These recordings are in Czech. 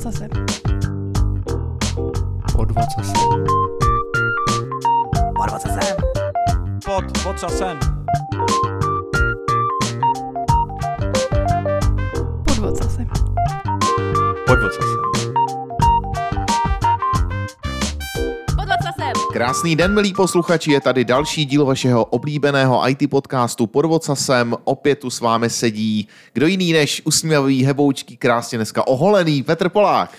ocasem. Pod vocasem. Pod ocasem. Pod vocasem. Pod ocasem. Pod vocasem. Krásný den, milí posluchači, je tady další díl vašeho oblíbeného IT podcastu pod Vocasem. Opět tu s vámi sedí kdo jiný než usměvavý, heboučký, krásně dneska oholený Petr Polák.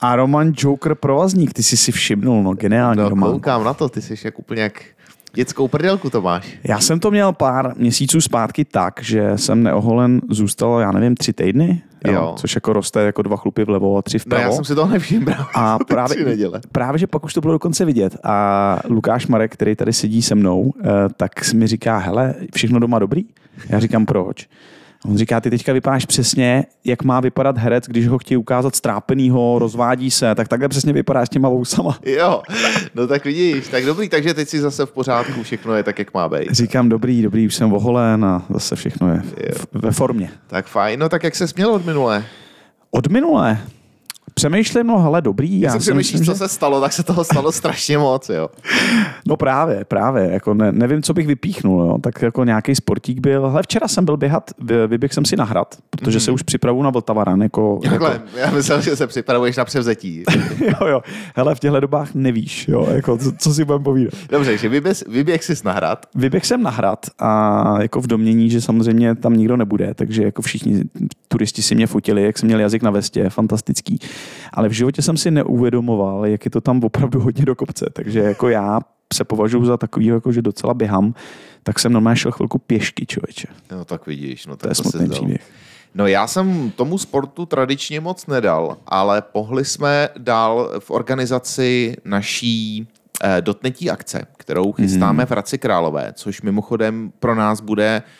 A Roman Joker provazník, ty jsi si všimnul, no geniální No, Roman. koukám na to, ty jsi jak úplně jak dětskou prdelku to máš. Já jsem to měl pár měsíců zpátky tak, že jsem neoholen zůstal, já nevím, tři týdny, jo, Jo. což jako roste jako dva chlupy vlevo a tři No vpravo. já jsem si toho nevšiml. A právě, neděle. právě, že pak už to bylo dokonce vidět. A Lukáš Marek, který tady sedí se mnou, eh, tak mi říká, hele, všechno doma dobrý? Já říkám, proč? On říká, ty teďka vypadáš přesně, jak má vypadat herec, když ho chtějí ukázat strápenýho, rozvádí se, tak takhle přesně vypadáš s těma vousama. Jo, no tak vidíš, tak dobrý, takže teď si zase v pořádku, všechno je tak, jak má být. Říkám, dobrý, dobrý, už jsem oholen a zase všechno je v- ve formě. Tak fajn, no tak jak se směl od minule? Od minulé přemýšlím, no hele, dobrý. Já Já si přemýšlím, myslím, co se stalo, tak se toho stalo strašně moc, jo. No právě, právě, jako ne, nevím, co bych vypíchnul, jo. tak jako nějaký sportík byl. Hele, včera jsem byl běhat, vy- vyběhl jsem si na hrad, protože se už připravu na Vltavaran, jako, Takhle, jako já myslel, že se připravuješ na převzetí. jo, jo, hele, v těchto dobách nevíš, jo, jako, co, co si budem povídat. Dobře, že vyběh, vyběh si na hrad. Vyběh jsem na hrad a jako v domění, že samozřejmě tam nikdo nebude, takže jako všichni turisti si mě fotili, jak jsem měl jazyk na vestě, fantastický. Ale v životě jsem si neuvědomoval, jak je to tam opravdu hodně do kopce, takže jako já se považuji za takový, jako že docela běhám, tak jsem normálně šel chvilku pěšky, člověče. No tak vidíš, no To je tak to smutný příběh. No já jsem tomu sportu tradičně moc nedal, ale pohli jsme dál v organizaci naší eh, dotnetí akce, kterou chystáme Mhm. v Hradci Králové, což mimochodem pro nás bude eh,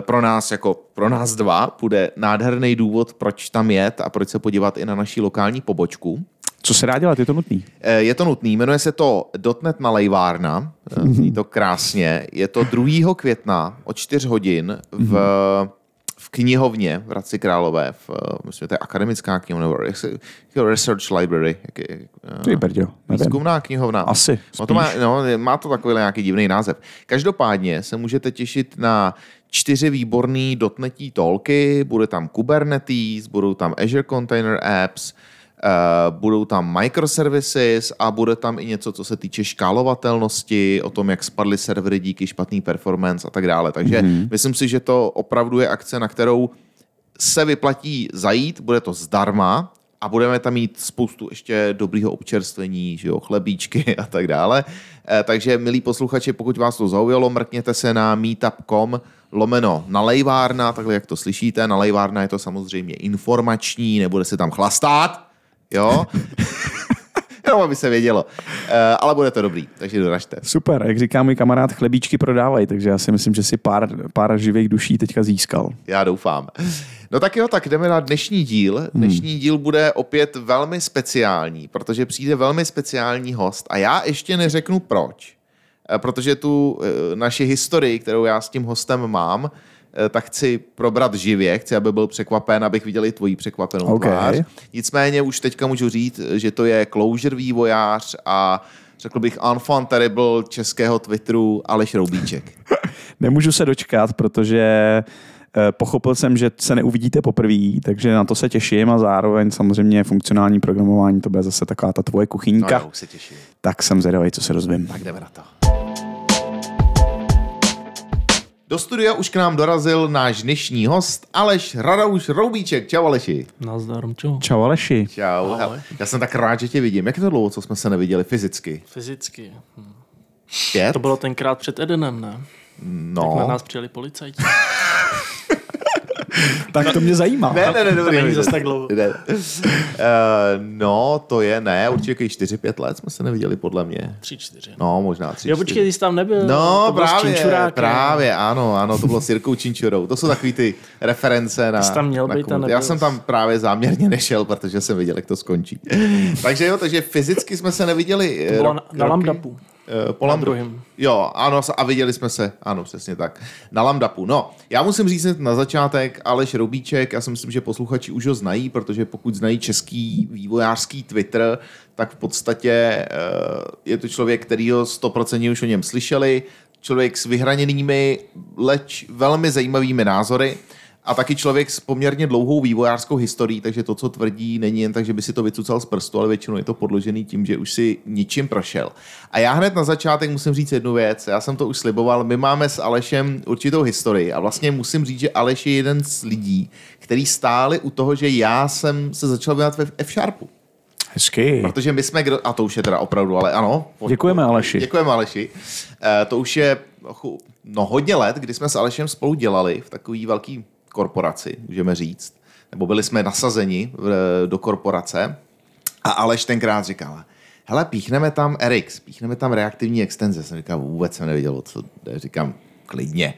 pro nás jako pro nás dva bude nádherný důvod, proč tam jet a proč se podívat i na naší lokální pobočku. Co se dá dělat, je to nutný. Eh, Je to nutný, jmenuje se to Dotnet na Lejvárna, Eh, zní to krásně. Je to 2. května od 4 hodin v, v knihovně v Hradci Králové, v, eh, myslím, to je akademická knihovna, nebo research library. Jak je, eh. Výzkumná knihovna. Asi, No to má, no, má to takový nějaký divný název. Každopádně se můžete těšit na čtyři výborný dotnetí tolky, bude tam Kubernetes, budou tam Azure Container Apps, Uh, budou tam microservices a bude tam i něco, co se týče škálovatelnosti, o tom, jak spadly servery díky špatný performance a tak dále. Takže mm-hmm. myslím si, že to opravdu je akce, na kterou se vyplatí zajít, bude to zdarma a budeme tam mít spoustu ještě dobrýho občerstvení, že jo, chlebíčky a tak dále. Eh, takže, milí posluchači, pokud vás to zaujalo, mrkněte se na meetup.com lomeno nalejvárna, takhle jak to slyšíte, nalejvárna je to samozřejmě informační, nebude se tam chlastat, jo, jenom aby se vědělo. Eh, ale bude to dobrý, takže doražte. Super, jak říká můj kamarád, chlebíčky prodávají, takže já si myslím, že si pár, pár živých duší teďka získal. Já doufám. No tak jo, tak jdeme na dnešní díl. Dnešní díl bude opět velmi speciální, protože přijde velmi speciální host a já ještě neřeknu proč. Eh, Protože tu eh, naši historii, kterou já s tím hostem mám, eh, tak chci probrat živě, chci, aby byl překvapen, abych viděl i tvoji překvapenou OK. tvář. Nicméně už teďka můžu říct, že to je closure vývojář a řekl bych enfant terrible českého Twitteru Aleš Roubíček. Nemůžu se dočkat, protože pochopil jsem, že se neuvidíte poprvé, takže na to se těším a zároveň samozřejmě funkcionální programování, to bude zase taková ta tvoje No kuchyňka, jo, už se těším. tak jsem zvědavý, co se dozvím. Tak jdeme na to. Do studia už k nám dorazil náš dnešní host Aleš Radouš Roubíček. Čau Aleši. Nazdar, čau. Čau Aleši. Čau. Ahoj. Hele, Já jsem tak rád, že tě vidím. Jak je to dlouho, co jsme se neviděli fyzicky? Fyzicky. Hm. Pět? To bylo tenkrát před Edenem, ne? No. Tak na nás přijeli policajti. Tak to mě zajímá. Ne, ne, ne, To dobrý. není dobrý. zas tak dlouho. Ne. Uh, no, to je ne, určitě jakých 4-5 let jsme se neviděli, podle mě. Tři, čtyři. No, možná 3 Jo, počkej, ty jsi tam nebyl. No, to právě, právě, ano, ano, to bylo s Jirkou Činčurou. To jsou takový ty reference na... Jsi tam měl na být a Já jsem tam právě záměrně nešel, protože jsem viděl, jak to skončí. takže jo, takže fyzicky jsme se neviděli To bylo rok, na, na. Lambdapu. Uh, po druhým. Jo, ano, a viděli jsme se, ano, přesně tak, na Lambdapu. No, já musím říct na začátek, Aleš Roubíček, já si myslím, že posluchači už ho znají, protože pokud znají český vývojářský Twitter, tak v podstatě eh, je to člověk, který ho 100% už o něm slyšeli, člověk s vyhraněnými, leč velmi zajímavými názory a taky člověk s poměrně dlouhou vývojářskou historií, takže to, co tvrdí, není jen tak, že by si to vycucal z prstu, ale většinou je to podložený tím, že už si ničím prošel. A já hned na začátek musím říct jednu věc, já jsem to už sliboval, my máme s Alešem určitou historii a vlastně musím říct, že Aleš je jeden z lidí, který stáli u toho, že já jsem se začal věnovat ve F-Sharpu. Hezky. Protože my jsme, a to už je teda opravdu, ale ano. Děkujeme, Aleši. Děkujeme Aleši. E, to už je no, hodně let, kdy jsme s Alešem spolu dělali v takový velký korporaci, můžeme říct. Nebo byli jsme nasazeni v, do korporace a Aleš tenkrát říkal, hele, píchneme tam RX, píchneme tam reaktivní extenze. Jsem říkal, vůbec jsem nevěděl, o co jde. Říkám, klidně.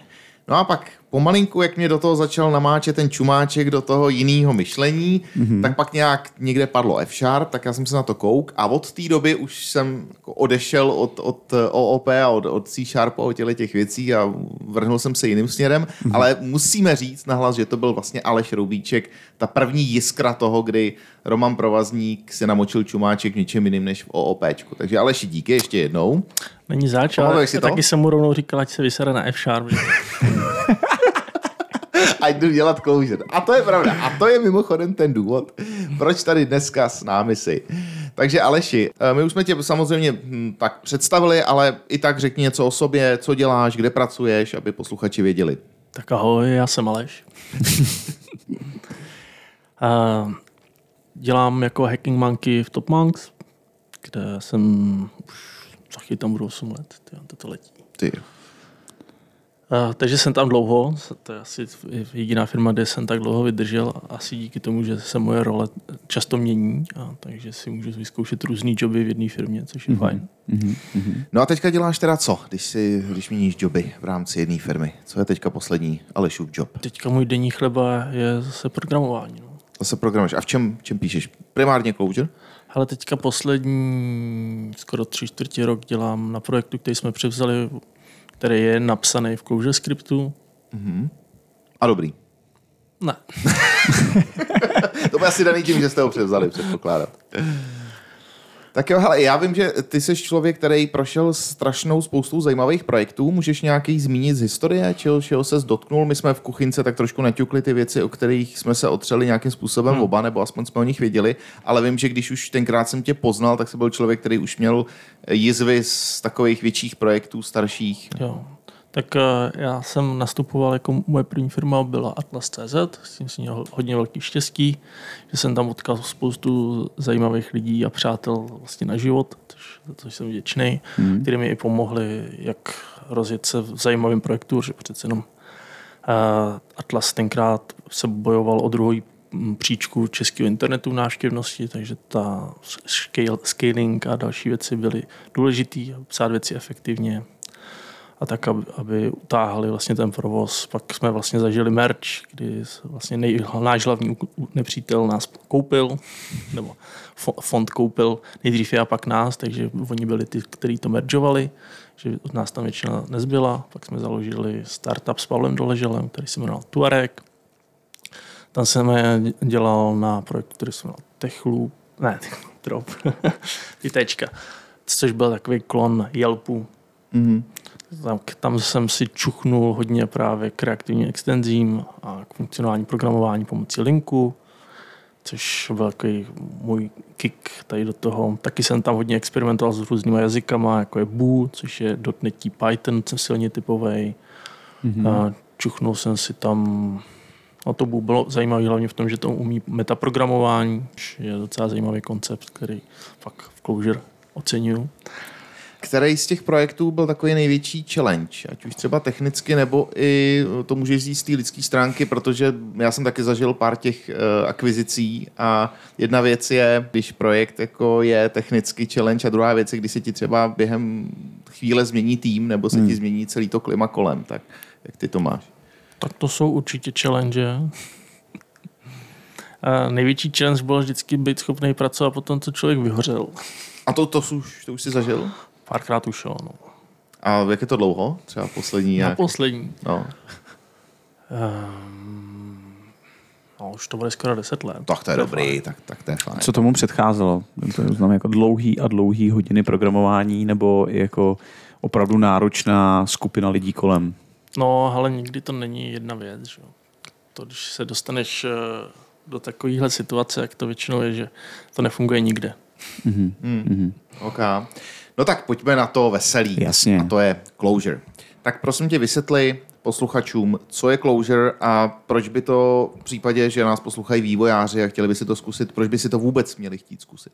No a pak pomalinku, jak mě do toho začal namáčet ten čumáček do toho jiného myšlení, mm-hmm. tak pak nějak někde padlo F-Sharp, tak já jsem se na to kouk a od té doby už jsem jako odešel od, od OOP a od, od C-Sharpu a od těchto těch věcí a vrhnul jsem se jiným směrem, mm-hmm. ale musíme říct nahlas, že to byl vlastně Aleš Roubíček, ta první jiskra toho, kdy Roman Provazník se namočil čumáček v něčem jiným než v OOPčku. Takže Aleši, díky ještě jednou. Není zač, ale taky jsem mu rovnou říkal, ať se vysere na F-Sharp. ať jdu dělat Clojure. A to je pravda. A to je mimochodem ten důvod, proč tady dneska s námi jsi. Takže Aleši, eh, my už jsme tě samozřejmě hm, tak představili, ale i tak řekni něco o sobě, co děláš, kde pracuješ, aby posluchači věděli. Tak ahoj, já jsem Aleš. A dělám jako hacking monkey v Top Monks, kde jsem už za chvíli tam budu 8 let, tyjo, to, to letí. Ty. A, takže jsem tam dlouho, to je asi jediná firma, kde jsem tak dlouho vydržel, asi díky tomu, že se moje role často mění, a takže si můžu vyzkoušet různý joby v jedné firmě, což je mm-hmm. fajn. No a teďka děláš teda co, když, si, když měníš joby v rámci jedné firmy? Co je teďka poslední Alešův job? Teďka můj denní chleba je zase programování. No. Zase programuješ. A v čem, čem píšeš? Primárně Clojure? Ale teďka poslední skoro tři čtvrtě rok dělám na projektu, který jsme převzali, který je napsaný v Clojure skriptu. A dobrý. Ne, To by asi daný tím, že jste ho převzali, předpokládat. Tak jo, hele, já vím, že ty jsi člověk, který prošel strašnou spoustou zajímavých projektů. Můžeš nějaký zmínit z historie, čeho, čeho se dotknul? My jsme v kuchynce tak trošku naťukli ty věci, o kterých jsme se otřeli nějakým způsobem hmm. oba, nebo aspoň jsme o nich věděli. Ale vím, že když už tenkrát jsem tě poznal, tak jsi byl člověk, který už měl jizvy z takových větších projektů, starších. jo. Tak eh, já jsem nastupoval jako moje první firma byla Atlas.cz, s tím jsem měl hodně velký štěstí, že jsem tam potkal spoustu zajímavých lidí a přátel vlastně na život, což, za což jsem vděčný, hmm. kteří mi i pomohli, jak rozjet se v zajímavém projektu, že přece jenom eh, Atlas tenkrát se bojoval o druhou mm, příčku českého internetu v návštěvnosti, takže ta scale, scaling a další věci byly důležitý, psát věci efektivně a tak, aby, aby utáhli vlastně ten provoz. Pak jsme vlastně zažili merch, kdy vlastně nej, náš hlavní nepřítel nás koupil, nebo fo- fond koupil nejdřív a pak nás, takže oni byli ty, kteří to mergeovali, že od nás tam většina nezbyla. Pak jsme založili startup s Pavlem Doleželem, který se jmenoval Tuareg. Tam jsem dělal na projektu, který se jmenoval Techloop, ne, Drop, Vytečka, což byl takový klon Yelpu, Mm-hmm. Tam, tam jsem si čuchnul hodně právě k reaktivním extenzím a k funkcionální programování pomocí linku, což byl takový můj kick tady do toho. Taky jsem tam hodně experimentoval s různými jazykama, jako je Boo, což je dotnetí Python, co silně typový. Mm-hmm. Čuchnul jsem si tam a to Boo bylo zajímavé hlavně v tom, že to umí metaprogramování, což je docela zajímavý koncept, který fakt v Clojure oceňuju. Který z těch projektů byl takový největší challenge, ať už třeba technicky, nebo i to můžeš říct z té lidské stránky, protože já jsem taky zažil pár těch uh, akvizicí a jedna věc je, když projekt jako je technický challenge a druhá věc je, když se ti třeba během chvíle změní tým nebo se hmm. ti změní celý to klima kolem, tak jak ty to máš? Tak to jsou určitě challenge. A největší challenge byl vždycky být schopný pracovat po tom, co člověk vyhořel. A to, to, už, to už jsi zažil? Párkrát už jo, no. A jak je to dlouho? Třeba poslední Na nějak? poslední. No, Um, no, už to bude skoro 10 let. tak to je To je dobrý, tak, tak to je fajn. Co tomu předcházelo? To znamená jako dlouhý a dlouhý hodiny programování nebo jako opravdu náročná skupina lidí kolem? No, ale nikdy to není jedna věc. Že? jo. To, když se dostaneš eh, do takovéhle situace, jak to většinou je, že to nefunguje nikde. Mhm. Hmm. Mhm. OK. No tak pojďme na to veselý. Jasně. A to je Closure. Tak prosím tě vysvětli posluchačům, co je Closure a proč by to v případě, že nás poslouchají vývojáři a chtěli by si to zkusit, proč by si to vůbec měli chtít zkusit?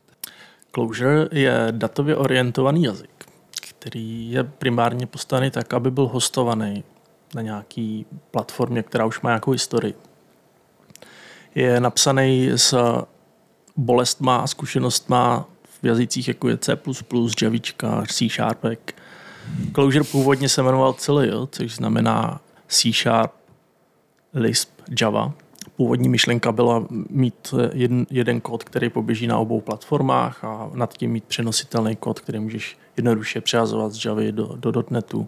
Clojure je datově orientovaný jazyk, který je primárně postavený tak, aby byl hostovaný na nějaký platformě, která už má nějakou historii. Je napsaný s bolestma a zkušenostma v jazycích, jako je C++, Javička, C Sharpek. Clojure původně se jmenoval Celil, což znamená C Sharp, Lisp, Java. Původní myšlenka byla mít jeden, jeden kód, který poběží na obou platformách a nad tím mít přenositelný kód, který můžeš jednoduše přehazovat z Javy do, do .NETu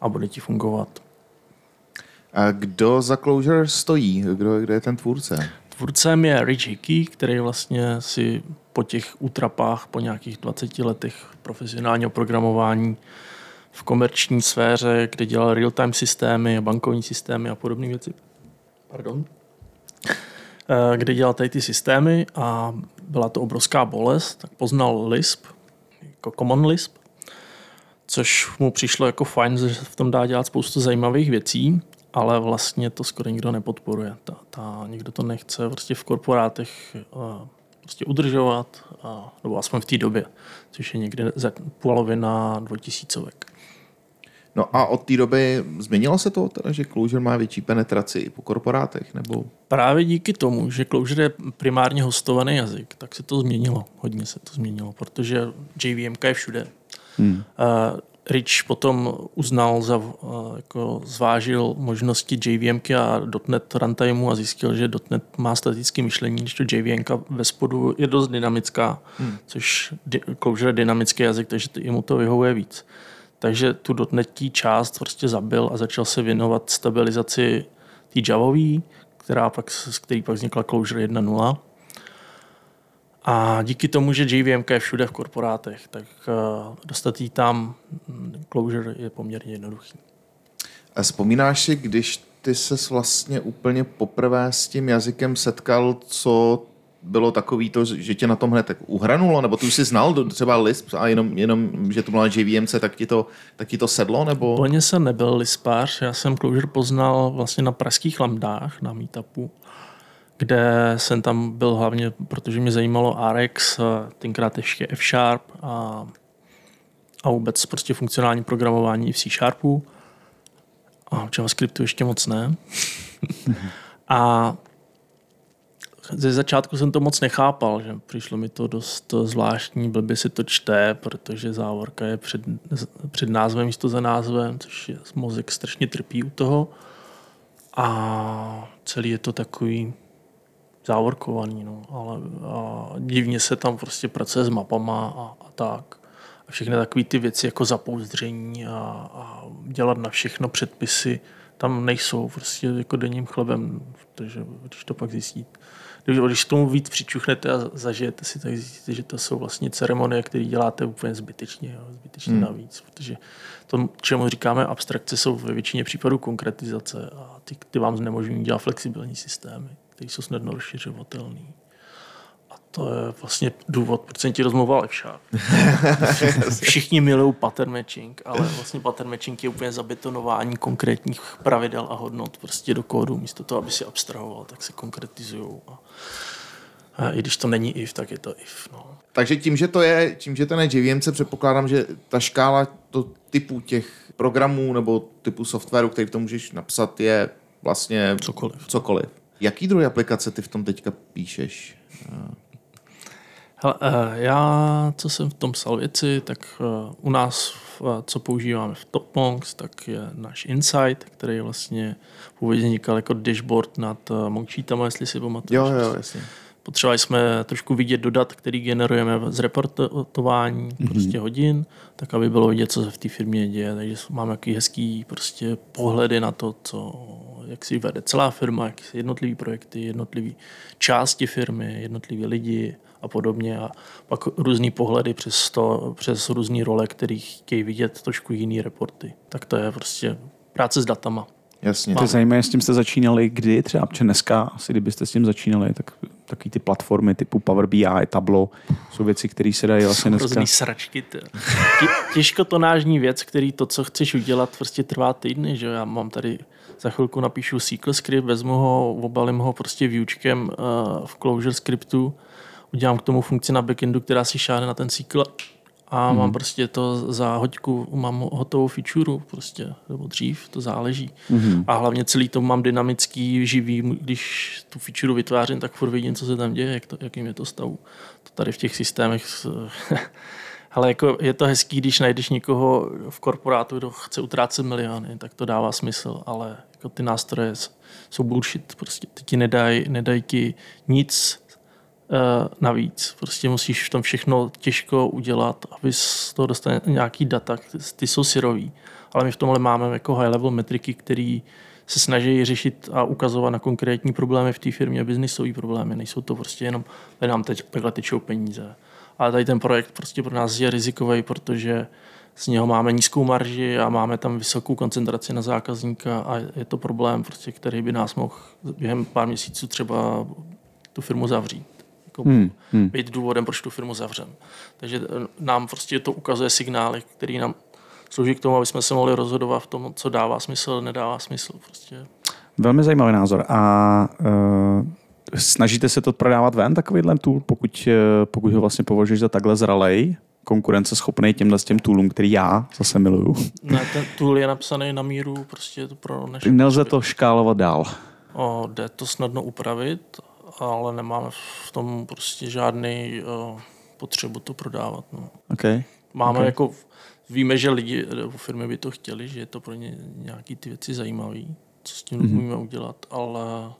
a bude ti fungovat. A kdo za Closure stojí? Kdo, kdo je ten tvůrce? Tvůrcem je Rich Hickey, který vlastně si po těch útrapách, po nějakých 20 letech profesionálního programování v komerční sféře, kde dělal real-time systémy, bankovní systémy a podobné věci. Pardon. Eh, Kde dělal tady ty systémy a byla to obrovská bolest, tak poznal Lisp, jako Common Lisp, což mu přišlo jako fajn, že v tom dá dělat spoustu zajímavých věcí, ale vlastně to skoro nikdo nepodporuje. Ta, ta, nikdo to nechce prostě v korporátech uh, prostě udržovat, uh, nebo aspoň v té době, což je někde za polovina 2000. No a od té doby změnilo se to, teda, že Closure má větší penetraci i po korporátech? Nebo... Právě díky tomu, že Clojure je primárně hostovaný jazyk, tak se to změnilo. Hodně se to změnilo, protože JVM je všude. Hmm. Rich potom uznal, za, uh, jako zvážil možnosti JVM a .NET runtimeu a zjistil, že .NET má statické myšlení, když to JVM ve spodu je dost dynamická, hmm. což Clojure je dynamický jazyk, takže jemu to vyhovuje víc. Takže tu dotnetí část prostě zabil a začal se věnovat stabilizaci té Javový, která pak, z který pak vznikla Clojure 1.0. A díky tomu, že JVM je všude v korporátech, tak uh, dostat jí tam mm, Clojure je poměrně jednoduchý. A vzpomínáš si, když ty ses vlastně úplně poprvé s tím jazykem setkal, co bylo takový to, že tě na tom hned tak uhranulo, nebo ty už jsi znal do- třeba Lisp a jenom, jenom že to bylo na JVMC, tak ti to, tak ti to sedlo, nebo? Plně jsem nebyl lispář, já jsem Clojure poznal vlastně na pražských lambdách, na meetupu, kde jsem tam byl hlavně, protože mě zajímalo RX, tenkrát ještě F-Sharp a, a vůbec prostě funkcionální programování v C-Sharpu. A v JavaScriptu ještě moc ne. a ze začátku jsem to moc nechápal, že přišlo mi to dost zvláštní, blbě si to čte, protože závorka je před, před názvem místo za názvem, což je mozek strašně trpí u toho. A celý je to takový závorkovaný, no, ale a divně se tam prostě pracuje s mapama a, a tak. A všechny takové ty věci jako zapouzdření a, a dělat na všechno předpisy tam nejsou prostě jako denním chlebem, takže když to pak zjistíte. Když, když tomu víc přičuchnete a zažijete si, tak zjistíte, že to jsou vlastně ceremonie, které děláte úplně zbytečně, jo, zbytečně hmm. navíc, protože to, čemu říkáme abstrakce, jsou ve většině případů konkretizace a ty, ty vám znemožňují dělat flexibilní systémy, které jsou snadno rozšiřovatelné. A to je vlastně důvod, proč jsem ti rozmluval F-Sharp. Všichni milují pattern matching, ale vlastně pattern matching je úplně zabetonování konkrétních pravidel a hodnot prostě do kódu. Místo toho, aby si abstrahoval, tak se konkretizují. A, a i když to není if, tak je to if. No. Takže tím, že to je, tím, že to je JVMC, předpokládám, že ta škála to typu těch programů nebo typu softwaru, který v tom můžeš napsat, je vlastně Cokoliv. cokoliv. Jaký druhý aplikace ty v tom teďka píšeš? Hele, eh, já, co jsem v tom psal věci, tak eh, u nás, v- co používáme v TopMonks, tak je náš Insight, který je vlastně původně vznikal jako dashboard nad eh, Monksheetama, jestli si pamatuješ. Jo, jo, jasně. Potřebovali jsme trošku vidět do dat, který generujeme z reportování mm-hmm. prostě hodin, tak aby bylo vidět, co se v té firmě děje. Takže máme jaký hezký prostě pohledy na to, co, jak si vede celá firma, jak si jednotlivý projekty, jednotlivé části firmy, jednotliví lidi a podobně. A pak různý pohledy přes, to, přes různé role, kterých chtějí vidět trošku jiný reporty. Tak to je prostě práce s datama. Jasně. To je zajímavé, s tím jste začínali kdy třeba, protože dneska, asi kdybyste s tím začínali, tak takový ty platformy typu Power BI, Tableau, jsou věci, které se dají vlastně dneska. Různý sračky. Tě. Těžkotonážní věc, který to, co chceš udělat, prostě trvá týdny. Že? Já mám tady za chvilku napíšu SQL script, vezmu ho, obalím ho prostě výučkem uh, v Clojure scriptu, udělám k tomu funkci na backendu, která si šáhne na ten SQL a hmm. mám prostě to za hoďku, mám hotovou feature, prostě, nebo dřív, to záleží. Hmm. A hlavně celý to mám dynamický, živý, když tu feature vytvářím, tak furt vidím, co se tam děje, jak to, jakým je to stav. To tady v těch systémech ale jako je to hezký, když najdeš někoho v korporátu, kdo chce utrácet miliony, tak to dává smysl, ale jako ty nástroje jsou bullshit, prostě ty ti nedají nedaj ti nic uh, navíc. Prostě musíš v tom všechno těžko udělat, aby z toho dostal nějaký data, ty jsou syrový. Ale my v tomhle máme jako high level metriky, které se snaží řešit a ukazovat na konkrétní problémy v té firmě, biznisové problémy. Nejsou to prostě jenom, tady nám teď takhle tečou peníze. Ale tady ten projekt prostě pro nás je rizikový, protože z něho máme nízkou marži a máme tam vysokou koncentraci na zákazníka a je to problém, prostě, který by nás mohl během pár měsíců třeba tu firmu zavřít. Jako hmm, hmm. Být důvodem, proč tu firmu zavřem. Takže nám prostě to ukazuje signály, které nám slouží k tomu, aby jsme se mohli rozhodovat v tom, co dává smysl, nedává smysl. Prostě. Velmi zajímavý názor. A uh, snažíte se to prodávat ven, takovýhle tool, pokud, uh, pokud ho vlastně považuješ za takhle zralej, konkurenceschopný těmhle s těm toolům, který já zase miluju. Ne, ten tool je napsaný na míru, prostě je to pro naše... Nelze to škálovat dál. O, jde to snadno upravit, ale nemáme v tom prostě žádný o, potřebu to prodávat. No. Okay. Máme okay. jako víme, že lidi v firmě by to chtěli, že je to pro ně nějaký ty věci zajímavé, co s tím mm-hmm. umíme udělat, ale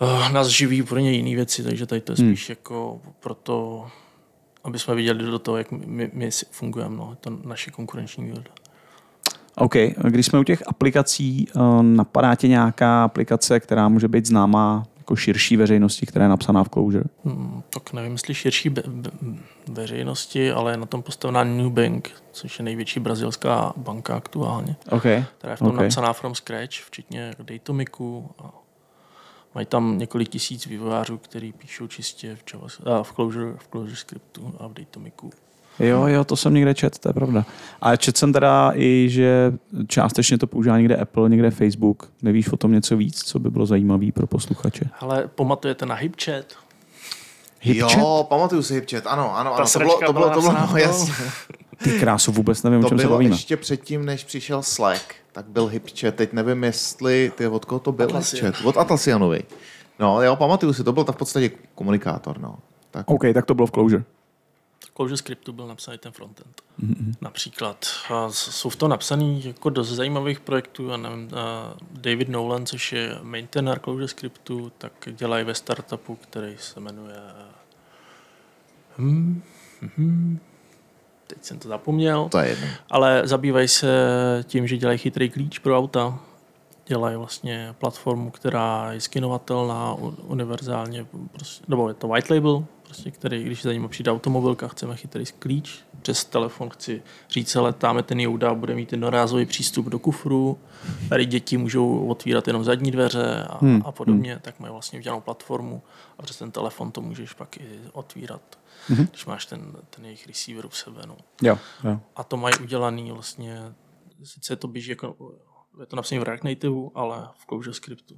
uh, nás živí pro ně jiné věci, takže tady to je hmm. spíš mm. jako proto, aby jsme viděli do toho, jak my, my fungujeme, no, to naše konkurenční výhoda. OK, když jsme u těch aplikací, eh, napadá tě nějaká aplikace, která může být známá jako širší veřejnosti, která je napsaná v Clojure? Hmm, tak nevím, jestli širší be- be- veřejnosti, ale je na tom postavená New Bank, což je největší brazilská banka aktuálně. Okay. Která je v tom okay. napsaná from scratch, včetně Datomiku. A mají tam několik tisíc vývojářů, kteří píšou čistě v, Java, a v, Clojure, v Clojure scriptu a v Datomiku. Jo, jo, to jsem někde čet, to je pravda. A čet jsem teda i, že částečně to používá někde Apple, někde Facebook. Nevíš o tom něco víc, co by bylo zajímavé pro posluchače? Ale pamatujete na HipChat? HipChat? Jo, pamatuju si HipChat, ano, ano, ano. To bylo, to bylo, to bylo, no, jasně. Ty krásu, vůbec nevím, to o čem bylo se bavíme. ještě předtím, než přišel Slack, tak byl HipChat. Teď nevím, jestli, ty od koho to byl Atlassian. HipChat? Od Atlassianovi. No, jo, pamatuju si, to byl ta v podstatě komunikátor, no. Tak. OK, tak to bylo v Clojure. Clojure scriptu byl napsaný ten frontend. Mm-hmm. Například. A jsou v tom napsaný jako dost zajímavých projektů. Já nevím, David Nolan, což je maintainer Clojure scriptu, tak dělají ve startupu, který se jmenuje hmm, hmm, teď jsem to zapomněl. To je jedno. Ale zabývají se tím, že dělají chytrý klíč pro auta. Dělají vlastně platformu, která je skinovatelná univerzálně, prostě, nebo je to white label, prostě, který, když za ním přijde automobilka, chceme chytrý klíč, přes telefon chci říct, ale tam ten Jouda bude mít jednorázový přístup do kufru, tady děti můžou otvírat jenom zadní dveře a, hmm. a podobně, hmm. tak mají vlastně udělanou platformu a přes ten telefon to můžeš pak i otvírat, hmm. když máš ten, ten jejich receiver u sebe. No. Jo, jo. A to mají udělaný vlastně, sice to běží jako, je to napsané v React Native, ale v Clojure scriptu.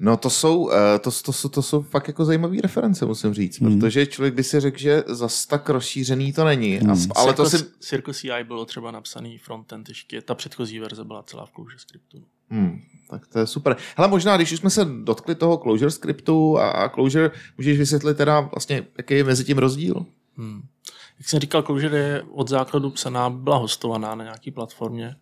No to jsou, eh, to, to, to, to jsou fakt jako zajímavé reference, musím říct, hmm. protože člověk by si řekl, že zas tak rozšířený to není. Hmm. A, ale Circus, to si... Circus CI bylo třeba napsaný frontend ještě, ta předchozí verze byla celá v Clojure scriptu. Hmm, tak to je super. Hele, možná, když už jsme se dotkli toho Clojure scriptu a, a Clojure, můžeš vysvětlit teda vlastně, jaký je mezi tím rozdíl? Hmm. Jak jsem říkal, Clojure je od základu psaná, byla hostovaná na nějaké platformě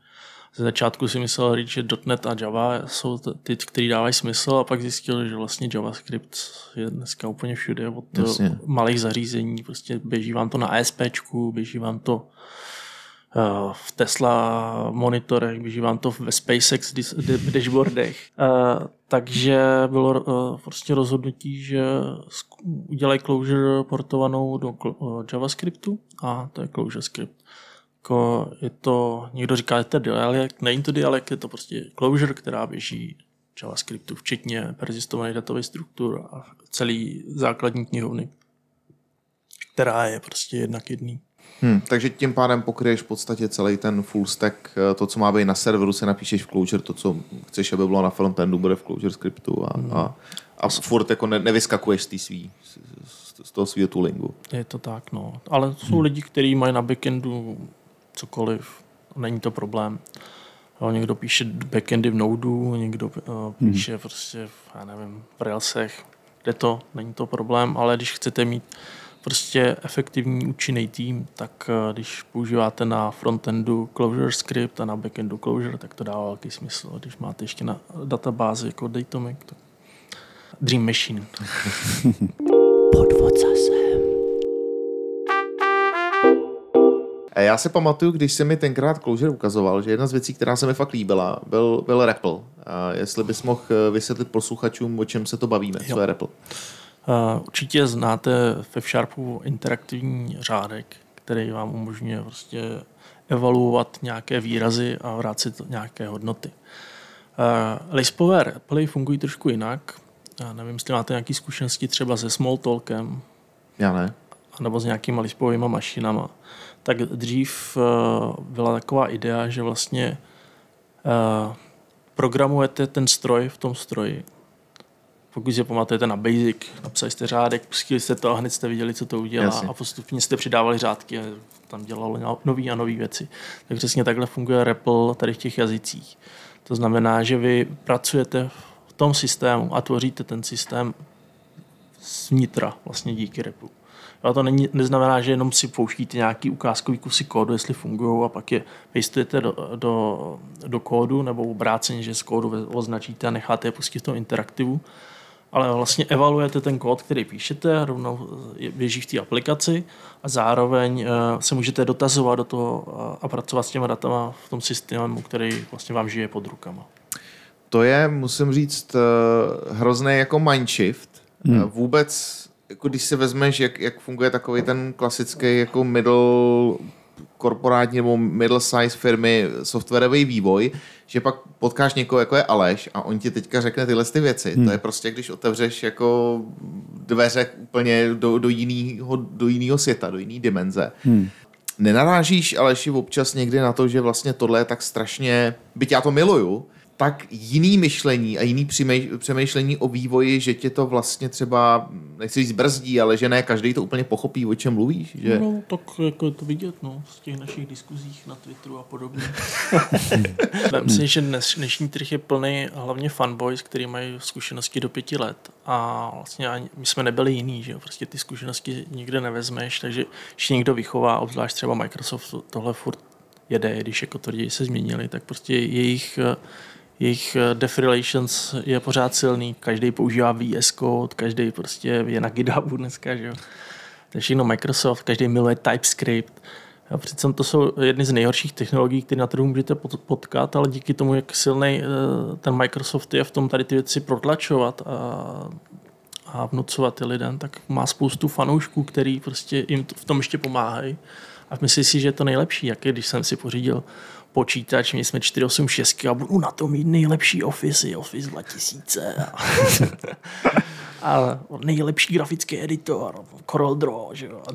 ze začátku si myslel říct, že .NET a Java jsou ty, který dávají smysl a pak zjistil, že vlastně JavaScript je dneska úplně všude od Jasně. Jasně. malých zařízení, prostě běží vám to na ASPčku, běží vám to eh, v Tesla monitorech, běží vám to ve SpaceX dashboardech. Eh, Takže bylo eh, prostě rozhodnutí, že udělají Clojure portovanou do eh, JavaScriptu a to je Clojure script. Jako je to, někdo říká, že to je dialekt, není to dialekt, je to prostě Clojure, která běží JavaScriptu, včetně persistovaných datových struktur a celý základní knihovny, která je prostě jednak jedný. Hmm, takže tím pádem pokryješ v podstatě celý ten full stack, eh, to, co má být na serveru, si napíšeš v Clojure, to, co chceš, aby bylo na frontendu, bude v Clojure scriptu a, a, a furt jako ne, nevyskakuješ z, svý, z, z, toho svého toolingu. Je to tak, no. Ale jsou lidi, kteří mají na backendu cokoliv, není to problém. Jo, někdo píše backendy v Nodeu, někdo uh, píše prostě, v, já nevím, v Railsech, kde to, není to problém, ale když chcete mít prostě efektivní účinný tým, tak uh, když používáte na frontendu Clojure script a na backendu Clojure, tak to dává velký smysl. A Když máte ještě na databázi jako Datomic, tak Dream Machine. Podvod zase. Já si pamatuju, když se mi tenkrát Clojure ukazoval, že jedna z věcí, která se mi fakt líbila, byl, byl REPL. A jestli bys mohl eh, vysvětlit posluchačům, o čem se to bavíme, co Jo. je REPL. Uh, určitě znáte ve Sharpu interaktivní řádek, který vám umožňuje prostě evaluovat nějaké výrazy a vrátit nějaké hodnoty. Uh, Lispové reply fungují trošku jinak. Já nevím, jestli máte nějaké zkušenosti třeba se Smalltalkem Já ne. nebo s nějakýma lispovými mašinama. Tak dřív uh, byla taková idea, že vlastně uh, programujete ten stroj v tom stroji. Pokud si pamatujete na Basic, napsali jste řádek, pustili jste to a hned jste viděli, co to udělá Jasně. a postupně jste přidávali řádky a tam dělalo nové a nové věci. Tak přesně takhle funguje REPL tady v těch jazycích. To znamená, že vy pracujete v tom systému a tvoříte ten systém zvnitra vlastně díky repu. Jo, to není, neznamená, že jenom si pouštíte nějaký ukázkový kusy kódu, jestli fungují a pak je pastujete do, do, do kódu nebo obráceně, že z kódu označíte a necháte je pustit v tom interaktivu. Ale vlastně evaluujete ten kód, který píšete, a rovnou běží v té aplikaci a zároveň eh, se můžete dotazovat do toho a- pracovat s těma datama v tom systému, který vlastně vám žije pod rukama. To je, musím říct, uh, hrozný jako mindshift. Hmm. Uh, vůbec, jako když si vezmeš, jak, jak funguje takový ten klasický jako middle korporátní nebo middle size firmy softwarový vývoj, že pak potkáš někoho, jako je Aleš a on ti teďka řekne tyhle ty věci. Hmm. To je prostě, když otevřeš jako dveře úplně do, do, jinýho, do jinýho světa, do jiný dimenze. Hmm. Nenarážíš Aleši občas někdy na to, že vlastně tohle je tak strašně, byť já to miluju, tak jiný myšlení a jiný přemýš- přemýšlení o vývoji, že tě to vlastně třeba, nechci říct brzdí, ale že ne každý to úplně pochopí, o čem mluvíš. Že... No, tak jako je to vidět, no, z těch našich diskuzích na Twitteru a podobně. Myslím si, že dnes, dnešní trh je plný hlavně fanboys, který mají zkušenosti do pěti let a vlastně ani, my jsme nebyli jiný, že jo, prostě ty zkušenosti nikde nevezmeš, takže když někdo vychová, obzvlášť třeba Microsoft tohle furt jede, když jako tvrdí, že se změnili, tak prostě jejich eh, jejich eh, def relations je pořád silný, každý používá VS Code, každý prostě je na GitHubu dneska, že jo. To je všechno Microsoft, každý miluje TypeScript. A přitom to jsou jedny z nejhorších technologií, které na trhu můžete pot- potkat, ale díky tomu, jak silný ten Microsoft je v tom tady ty věci protlačovat a, a vnucovat ty lidem, tak má spoustu fanoušků, který prostě jim v tom ještě pomáhají. A myslím si, že je to nejlepší, jak je, když jsem si pořídil počítač, měli jsme 486 a budu na tom mít nejlepší Office, Office 2000. A, nejlepší grafický editor, Corel Draw, že jo.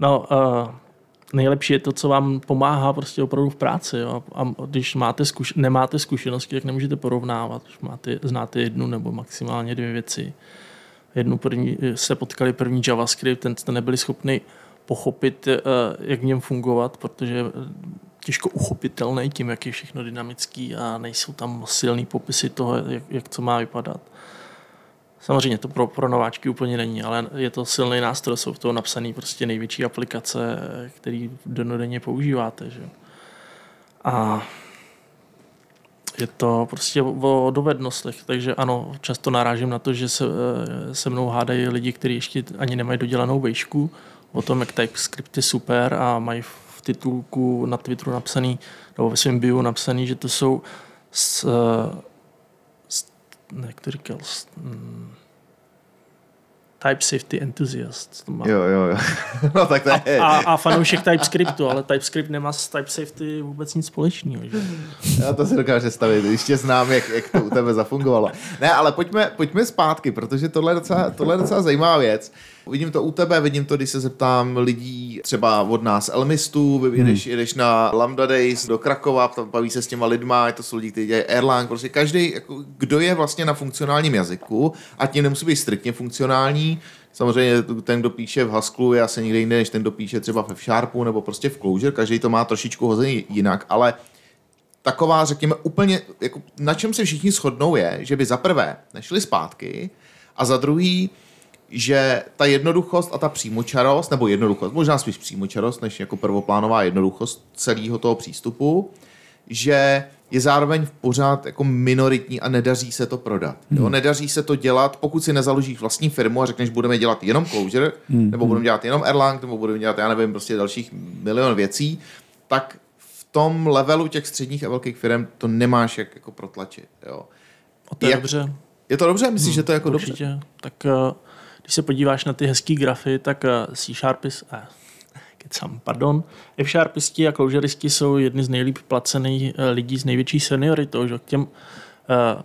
No, uh, nejlepší je to, co vám pomáhá prostě opravdu v práci. Jo. A když máte zkuš- nemáte zkušenosti, tak nemůžete porovnávat. Když máte, znáte jednu nebo maximálně dvě věci. Jednu první, se potkali první JavaScript, ten jste nebyli schopni pochopit, eh, jak v něm fungovat, protože těžko uchopitelný tím, jak je všechno dynamický a nejsou tam silný popisy toho, jak, jak co má vypadat. Samozřejmě to pro, pro nováčky úplně není, ale je to silný nástroj, jsou v toho napsané prostě největší aplikace, který denodenně používáte. Že? A Je to prostě o dovednostech, takže ano, často narážím na to, že se, eh, se mnou hádají lidi, kteří ještě ani nemají dodělanou vejšku, o tom, jak TypeScript je super a mají v titulku na Twitteru napsaný, nebo ve svém bio napsaný, že to jsou s, eh, s, ne, jak to říkal, s, mm, Type Safety Enthusiast. To má. Jo, jo, jo. no tak to je... A, a fanoušek TypeScriptu, ale TypeScript nemá s Type Safety vůbec nic společného. Že? Já to si dokážu představit, ještě znám, jak, jak to u tebe zafungovalo. Ne, ale pojďme, pojďme zpátky, protože tohle je, docela, tohle je docela zajímavá věc. Vidím to u tebe, vidím to, když se zeptám lidí třeba od nás Elmistů, jedeš, hmm. jedeš na Lambda Days do Krakova, tam baví se s těma lidma, to jsou lidi, kteří dělají Erlang, prostě každý, jako, kdo je vlastně na funkcionálním jazyku, a tím nemusí být striktně funkcionální, Samozřejmě ten, kdo píše v Haskell, je asi někde jinde, než ten, kdo píše třeba v Sharpu nebo prostě v Clojure, každý to má trošičku hozený jinak, ale taková, řekněme, úplně, jako, na čem se všichni shodnou je, že by za prvé nešli zpátky a za druhý, že ta jednoduchost a ta přímočarost, nebo jednoduchost, možná spíš přímočarost, než jako prvoplánová jednoduchost celého toho přístupu, že je zároveň v pořád jako minoritní a nedaří se to prodat. Jo? Hmm. Nedaří se to dělat, pokud si nezaložíš vlastní firmu a řekneš, budeme dělat jenom Clojure, Hmm. nebo budeme dělat jenom Erlang, nebo budeme dělat, já nevím, prostě dalších milion věcí, tak v tom levelu těch středních a velkých firm to nemáš jak jako protlačit. Jo? A to je Jak- dobře. Je to dobře? Myslíš, že to je jako dobře? Určitě. Tak eh, když se podíváš na ty hezký grafy, tak eh, C Sharpis, eh, kecam, pardon, F Sharpisti a Clojuristi jsou jedni z nejlíp placených eh, lidí s největší senioritou, že k těm eh,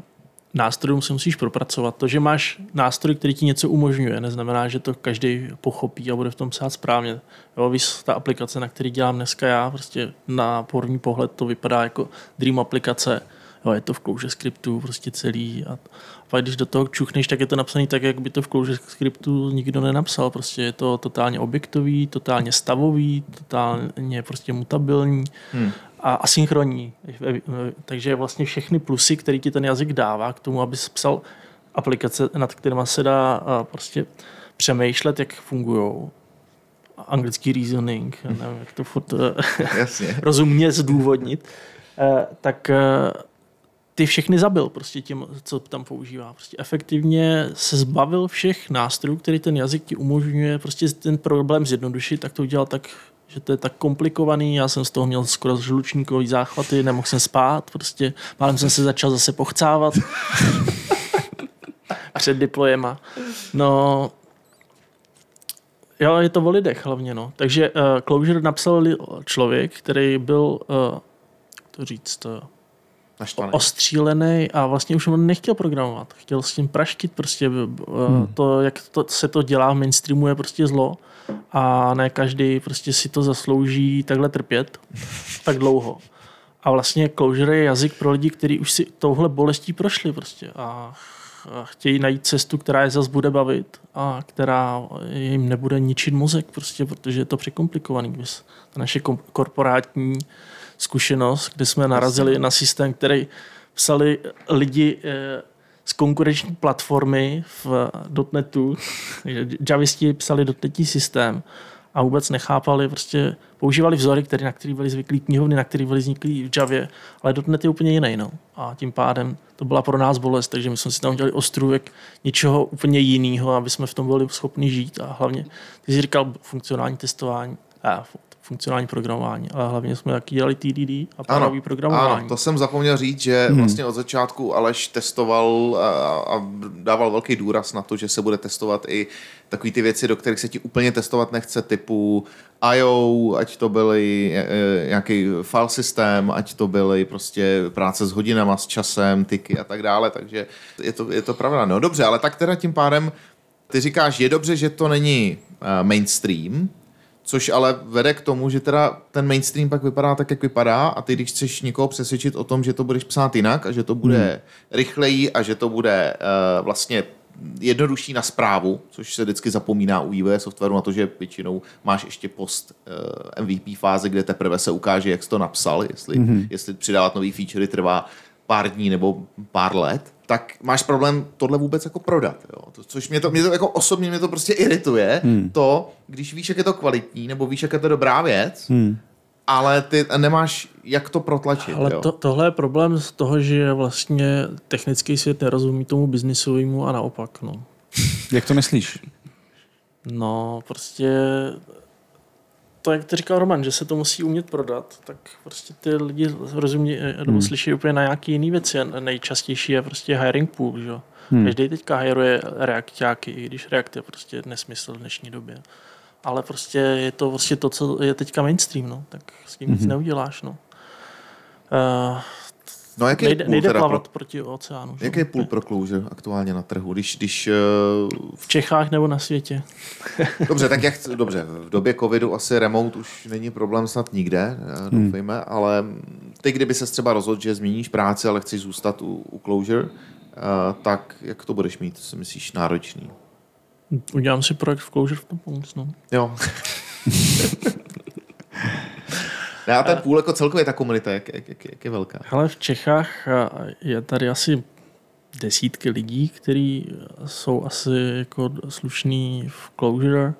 nástrojům se musíš propracovat. To, že máš nástroj, který ti něco umožňuje, neznamená, že to každý pochopí a bude v tom psát správně. Jo, víš, ta aplikace, na který dělám dneska já, prostě na první pohled to vypadá jako dream aplikace. Jo, je to v Clojure scriptu prostě celý. A, a pak když do toho čuchneš, tak je to napsané tak, jak by to v Clojure scriptu nikdo nenapsal. Prostě je to totálně objektový, totálně stavový, totálně prostě mutabilní Hmm. a asynchronní. Takže vlastně všechny plusy, které ti ten jazyk dává k tomu, abys psal aplikace, nad kterými se dá prostě přemýšlet, jak fungují. Anglický reasoning, nevím, jak to furt eh, Jasně. rozumně zdůvodnit, eh, tak eh, ty všechny zabil prostě tím, co tam používá. Prostě efektivně se zbavil všech nástrojů, který ten jazyk ti umožňuje prostě ten problém zjednodušit, tak to udělal tak, že to je tak komplikovaný, já jsem z toho měl skoro žlučníkový záchvaty, nemohl jsem spát, prostě málem jsem se začal zase pochcávat před diplojema. No, Jo, je to o lidech hlavně, no. Takže uh, Clojure napsal li- člověk, který byl, uh, to říct, uh, Naštvaný. ostřílený a vlastně už on nechtěl programovat. Chtěl s tím praštit prostě. Uh, hmm. To, jak to, se to dělá v mainstreamu, je prostě zlo. A ne každý prostě si to zaslouží takhle trpět tak dlouho. A vlastně Clojure je jazyk pro lidi, kteří už si touhle bolestí prošli prostě a chtějí najít cestu, která je zase bude bavit a která jim nebude ničit mozek, prostě, protože je to překomplikovaný. Ta naše kom- korporátní zkušenost, kde jsme narazili na systém, který psali lidi eh, z konkurenční platformy v .NETu, takže javisti psali dotnetní systém a vůbec nechápali, prostě používali vzory, které, na které byly zvyklí knihovny, na které byly vzniklí v Javě, ale .NET je úplně jiný. No. A tím pádem to byla pro nás bolest, takže my jsme si tam udělali ostrůvek něčeho úplně jiného, aby jsme v tom byli schopni žít a hlavně, ty jsi říkal funkcionální testování, a funkcionální programování, ale hlavně jsme taky dělali TDD a parový programování. Ano, to jsem zapomněl říct, že hmm. vlastně od začátku Aleš testoval a, a dával velký důraz na to, že se bude testovat i takové ty věci, do kterých se ti úplně testovat nechce, typu I.O., ať to byly e, e, nějaký file systém, ať to byly prostě práce s hodinama, s časem, tyky a tak dále, takže je to, je to pravda. No dobře, ale tak teda tím pádem ty říkáš, je dobře, že to není mainstream, Což ale vede k tomu, že teda ten mainstream pak vypadá tak, jak vypadá a ty, když chceš někoho přesvědčit o tom, že to budeš psát jinak a že to bude hmm. rychleji a že to bude uh, vlastně jednodušší na zprávu, což se vždycky zapomíná u IB softwaru na to, že většinou máš ještě post uh, MVP fáze, kde teprve se ukáže, jak jsi to napsal, jestli, mm-hmm. jestli přidávat nový featurey trvá pár dní nebo pár let, tak máš problém tohle vůbec jako prodat. Jo? To, což mě to, mě to jako osobně mě to prostě irituje, hmm. to, když víš, jak je to kvalitní, nebo víš, jak je to dobrá věc, hmm. ale ty nemáš jak to protlačit. Ale jo? to, tohle je problém z toho, že vlastně technický svět nerozumí tomu biznisovému a naopak. No. Jak to myslíš? No, prostě to, jak ty říkal Roman, že se to musí umět prodat, tak prostě ty lidi rozumí, nebo Hmm. slyší úplně na nějaký jiný věci. Nejčastější je prostě hiring pool, že? Hmm. Každý teďka hiruje reaktáky, i když React je prostě nesmysl v dnešní době. Ale prostě je to prostě to, co je teďka mainstream, no. tak s tím nic Mhm. neuděláš. No. Uh, no jaký nejde je půl nejde plavat pro, proti oceánu. že? jaký je půl pro Clojure aktuálně na trhu? Když, když uh, V Čechách nebo na světě. Dobře, tak jak, chci- dobře, v době covidu asi remote už není problém snad nikde, eh, doufejme, ale ty, kdyby se třeba rozhodl, že změníš práci, ale chceš zůstat u, u Clojure, uh, tak jak to budeš mít, si myslíš, náročný? Udělám si projekt v Clojure v tom pomoct. No. Jo. ne, a ten půl jako celkově ta komunita, jak, jak, jak, jak je velká? Hele, v Čechách a, je tady asi desítky lidí, kteří jsou asi jako slušný v Clojure.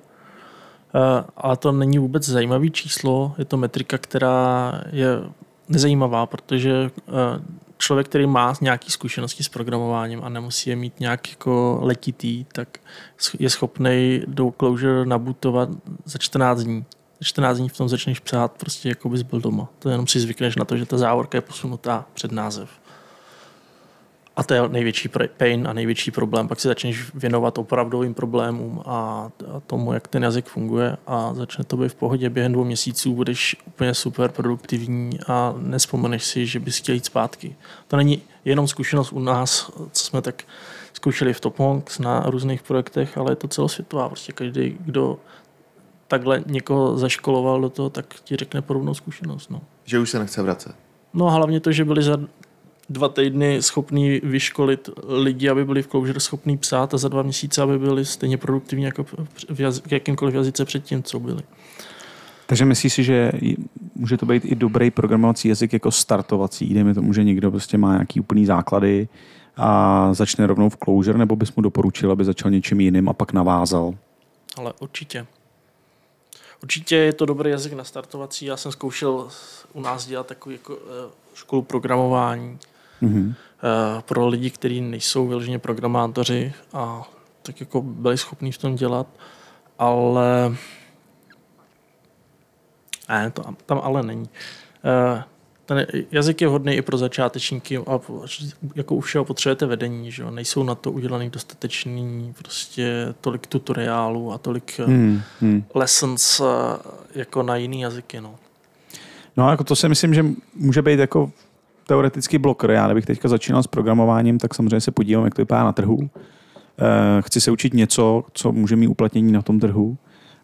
Eh, Ale to není vůbec zajímavý číslo, je to metrika, která je nezajímavá, protože eh, člověk, který má nějaké zkušenosti s programováním a nemusí je mít nějak jako letitý, tak je schopný do Clojure nabutovat za 14 dní. Za 14 dní v tom začneš psát prostě jako bys byl doma. To jenom si zvykneš na to, že ta závorka je posunutá před název. A to je největší pain a největší problém. Pak se začneš věnovat opravdovým problémům a, tomu, jak ten jazyk funguje a začne to být v pohodě. Během dvou měsíců budeš úplně super produktivní a nespomeneš si, že bys chtěl jít zpátky. To není jenom zkušenost u nás, co jsme tak zkoušeli v Topmonks na různých projektech, ale je to celosvětová. Prostě každý, kdo takhle někoho zaškoloval do toho, tak ti řekne podobnou zkušenost. No. Že už se nechce vracet. No a hlavně to, že byli za dva týdny schopní vyškolit lidi, aby byli v Clojure schopní psát a za dva měsíce, aby byli stejně produktivní jako v, jazy- v jakýmkoliv jazyce předtím, co byli. Takže myslíš si, že může to být i dobrý programovací jazyk jako startovací, dejme tomu, že někdo prostě má nějaký úplný základy a začne rovnou v Clojure, nebo bys mu doporučil, aby začal něčím jiným a pak navázal? Ale určitě. Určitě je to dobrý jazyk na startovací. Já jsem zkoušel u nás dělat takovou jako, eh, školu programování Mhm. eh, pro lidi, kteří nejsou vyloženě programátoři a tak jako byli schopní v tom dělat, ale ne, to, tam ale není. Eh, Ten jazyk je vhodný i pro začátečníky a jako u všeho potřebujete vedení, že jo? nejsou na to udělaný dostatečný prostě tolik tutoriálů a tolik hmm. Hmm. Hmm. lessons eh, jako na jiný jazyky. No. No jako to si myslím, že může být jako teoretický blokr. Já kdybych teďka začínal s programováním, tak samozřejmě se podívám, jak to vypadá na trhu. Eh, Chci se učit něco, co může mít uplatnění na tom trhu.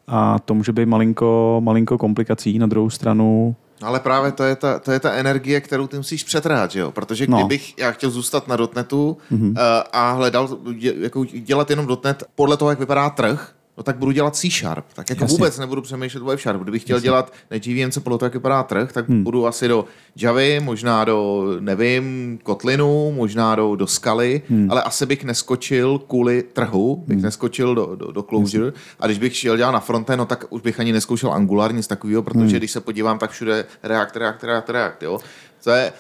A to může být malinko, malinko komplikací. Na druhou stranu, ale právě to je, ta, to je ta energie, kterou ty musíš přetrhat, že jo? Protože No. kdybych já chtěl zůstat na dotnetu Mhm. uh, a hledal, dě, jako dělat jenom dotnet podle toho, jak vypadá trh, no tak budu dělat C Sharp. Tak jako Jasně. vůbec nebudu přemýšlet o F Sharp. Kdybych chtěl dělat nejdřív co podle toho, jak vypadá trh, tak Hmm. budu asi do Javy, možná do, nevím, Kotlinu, možná do, do Skaly, Hmm. ale asi bych neskočil kvůli trhu, bych neskočil do, do, do Clojure. A když bych šel dělat na frontend, no tak už bych ani neskoušel Angular, nic takového, protože Hmm. když se podívám, tak všude React, React, React, React, jo. To je,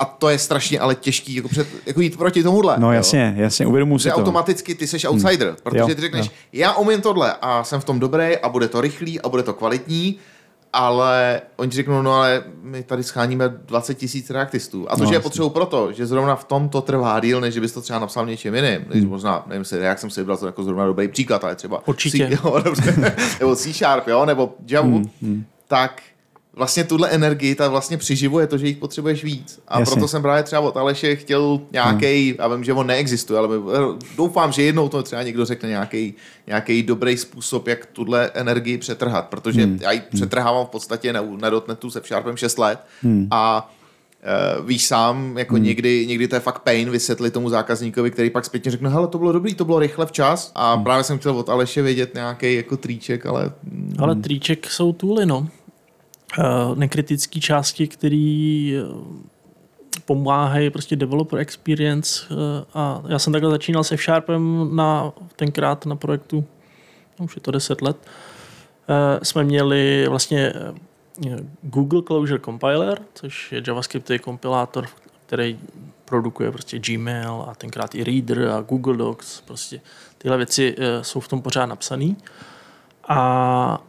a to je strašně ale těžký, jako, před, jako jít proti tomuhle. no jo. jasně, jasně, uvědomuji si to. automaticky ty seš outsider, hmm. protože Jo, ty řekneš, jo. já umím tohle a jsem v tom dobrý a bude to rychlý a bude to kvalitní, ale oni řeknou, no ale my tady scháníme 20 tisíc reaktistů. A to, No, že je jasně. potřebují proto, že zrovna v tom to trvá díl, než bys to třeba napsal něčím jiným. Hmm. Možná, nevím si, jak jsem si vybral to jako zrovna dobrý příklad, ale třeba Určitě. C, jo, dobře, nebo C Sharp, jo, nebo Java, Hmm, hmm. tak vlastně tuhle energii ta vlastně přiživuje to, že jich potřebuješ víc. A Jasně. proto jsem právě třeba od Aleše chtěl nějaký, já vím, že on neexistuje, ale doufám, že jednou to třeba někdo řekne nějaký, nějaký dobrý způsob, jak tuhle energii přetrhat, protože Hmm. já ji přetrhávám v podstatě na, na dotnetu se Sharpem 6 let Hmm. a Uh, víš sám, jako hmm. někdy, někdy to je fakt pain vysvětlit tomu zákazníkovi, který pak zpětně řekne, hele, to bylo dobrý, to bylo rychle včas a hmm. právě jsem chtěl od Aleše vědět nějaký jako tríček, ale mm, Ale triček jsou tooly, no. Uh, nekritické části, které pomáhají prostě developer experience uh, a já jsem takhle začínal se Sharpem na, tenkrát na projektu, no, už je to 10 let, jsme měli vlastně eh, Google Closure Compiler, což je JavaScriptový kompilátor, který produkuje prostě Gmail a tenkrát i Reader a Google Docs. Prostě tyhle věci eh, jsou v tom pořád napsané. A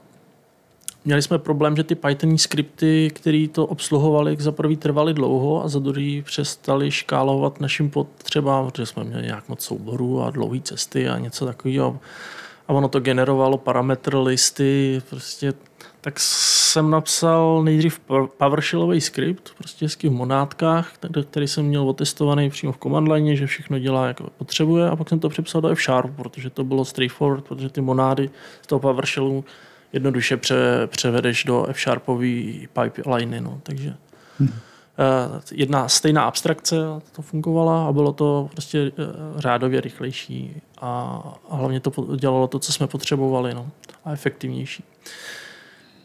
měli jsme problém, že ty Python skripty, které to obsluhovaly, za prvý trvaly dlouho a za druhý přestali škálovat našim potřebám, protože jsme měli nějak moc souborů a dlouhé cesty a něco takového. A ono to generovalo parametr listy, prostě tak jsem napsal nejdřív PowerShellový skript, prostě hezky v monátkách, který jsem měl otestovaný přímo v command line, že všechno dělá, jak potřebuje, a pak jsem to přepsal do F-Sharp, protože to bylo straightforward, protože ty monády z toho PowerShellu jednoduše pře, převedeš do F-Sharpový pipeliny, no, takže hmm. jedna stejná abstrakce to fungovala a bylo to prostě eh, řádově rychlejší a, a hlavně to dělalo to, co jsme potřebovali, no, a efektivnější.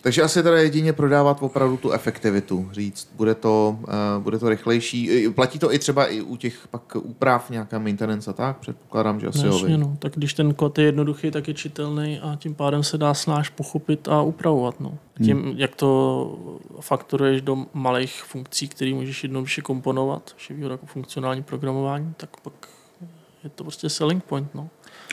Takže asi teda jedině prodávat opravdu tu efektivitu, říct, bude to, uh, bude to rychlejší. Platí to i třeba i u těch pak úprav, nějaká maintenance a tak? Předpokládám, že asi Jasně, no. Tak když ten kód je jednoduchý, tak je čitelný a tím pádem se dá snáš pochopit a upravovat. No. Tím, hmm. jak to faktoruješ do malých funkcí, které můžeš jednoduše komponovat, že jako funkcionální programování, tak pak je to prostě selling point. No.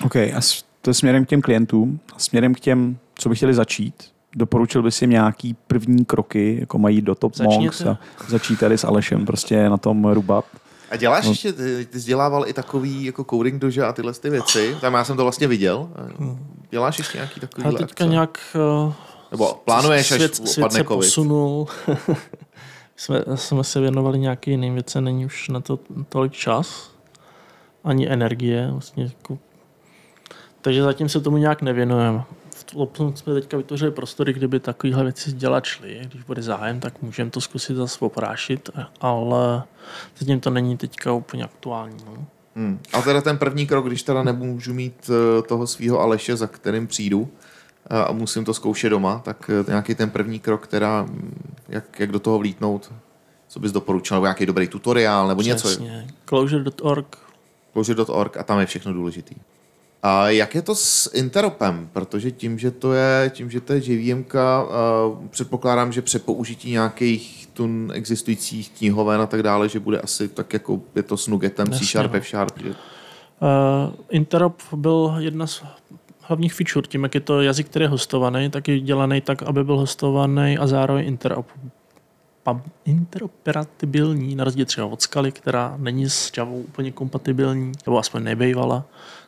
OK, a to je směrem k těm klientům, a směrem k těm, co by chtěli začít, doporučil bys jim nějaký první kroky, jako mají do Top Monks a začít tady s Alešem prostě na tom rubat. A děláš no. ještě, ty, ty jsi dělával i takový jako coding dože a tyhle ty věci, tam já jsem to vlastně viděl. Děláš ještě nějaký takový A teďka akce? nějak... Uh, Nebo plánuješ, svět, až svět se COVID. posunul. jsme, jsme se věnovali nějaký jiným věcem, není už na to tolik čas, ani energie. Vlastně jako, takže zatím se tomu nějak nevěnujeme. Lopnu jsme teďka vytvořili prostory, kdyby takovéhle věci dělat šly. Když bude zájem, tak můžeme to zkusit zase oprášit, ale zatím to není teďka úplně aktuální. No. Hmm. A teda ten první krok, když teda nemůžu mít eh, toho svého Aleše, za kterým přijdu, eh, a musím to zkoušet doma, tak eh, nějaký ten první krok, teda, hm, jak, jak do toho vlítnout, co bys doporučil, nebo nějaký dobrý tutoriál, nebo Přesně. něco. Closure.org. Closure.org a tam je všechno důležitý. A jak je to s interopem? Protože tím, že to je, tím, že to je JVM, předpokládám, že při použití nějakých tun existujících knihoven a tak dále, že bude asi tak jako je to s Nugetem, C Sharp, no. F Sharp. Že... Uh, interop byl jedna z hlavních feature, tím, jak je to jazyk, který je hostovaný, tak je dělaný tak, aby byl hostovaný a zároveň interop, interoperabilní, na rozdíl třeba od Scaly, která není s Java úplně kompatibilní, nebo aspoň nebejvala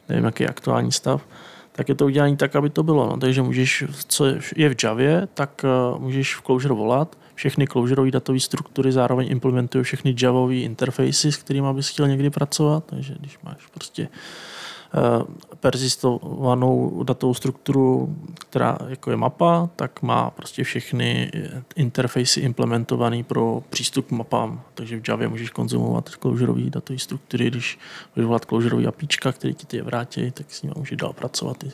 nevím, jaký je aktuální stav, tak je to udělané tak, aby to bylo. No. Takže můžeš, co je v Javě, tak uh, můžeš v Clojure volat. Všechny Clojureové datové struktury zároveň implementují všechny Javové interfaces, s kterými bys chtěl někdy pracovat. Takže když máš prostě Eh, persistovanou datovou strukturu, která jako je mapa, tak má prostě všechny interfejsy implementované pro přístup k mapám. Takže v Javě můžeš konzumovat closureové datové struktury, když budeš volat closureové apíčka, které ti ty je vrátí, tak s nimi můžeš dál pracovat i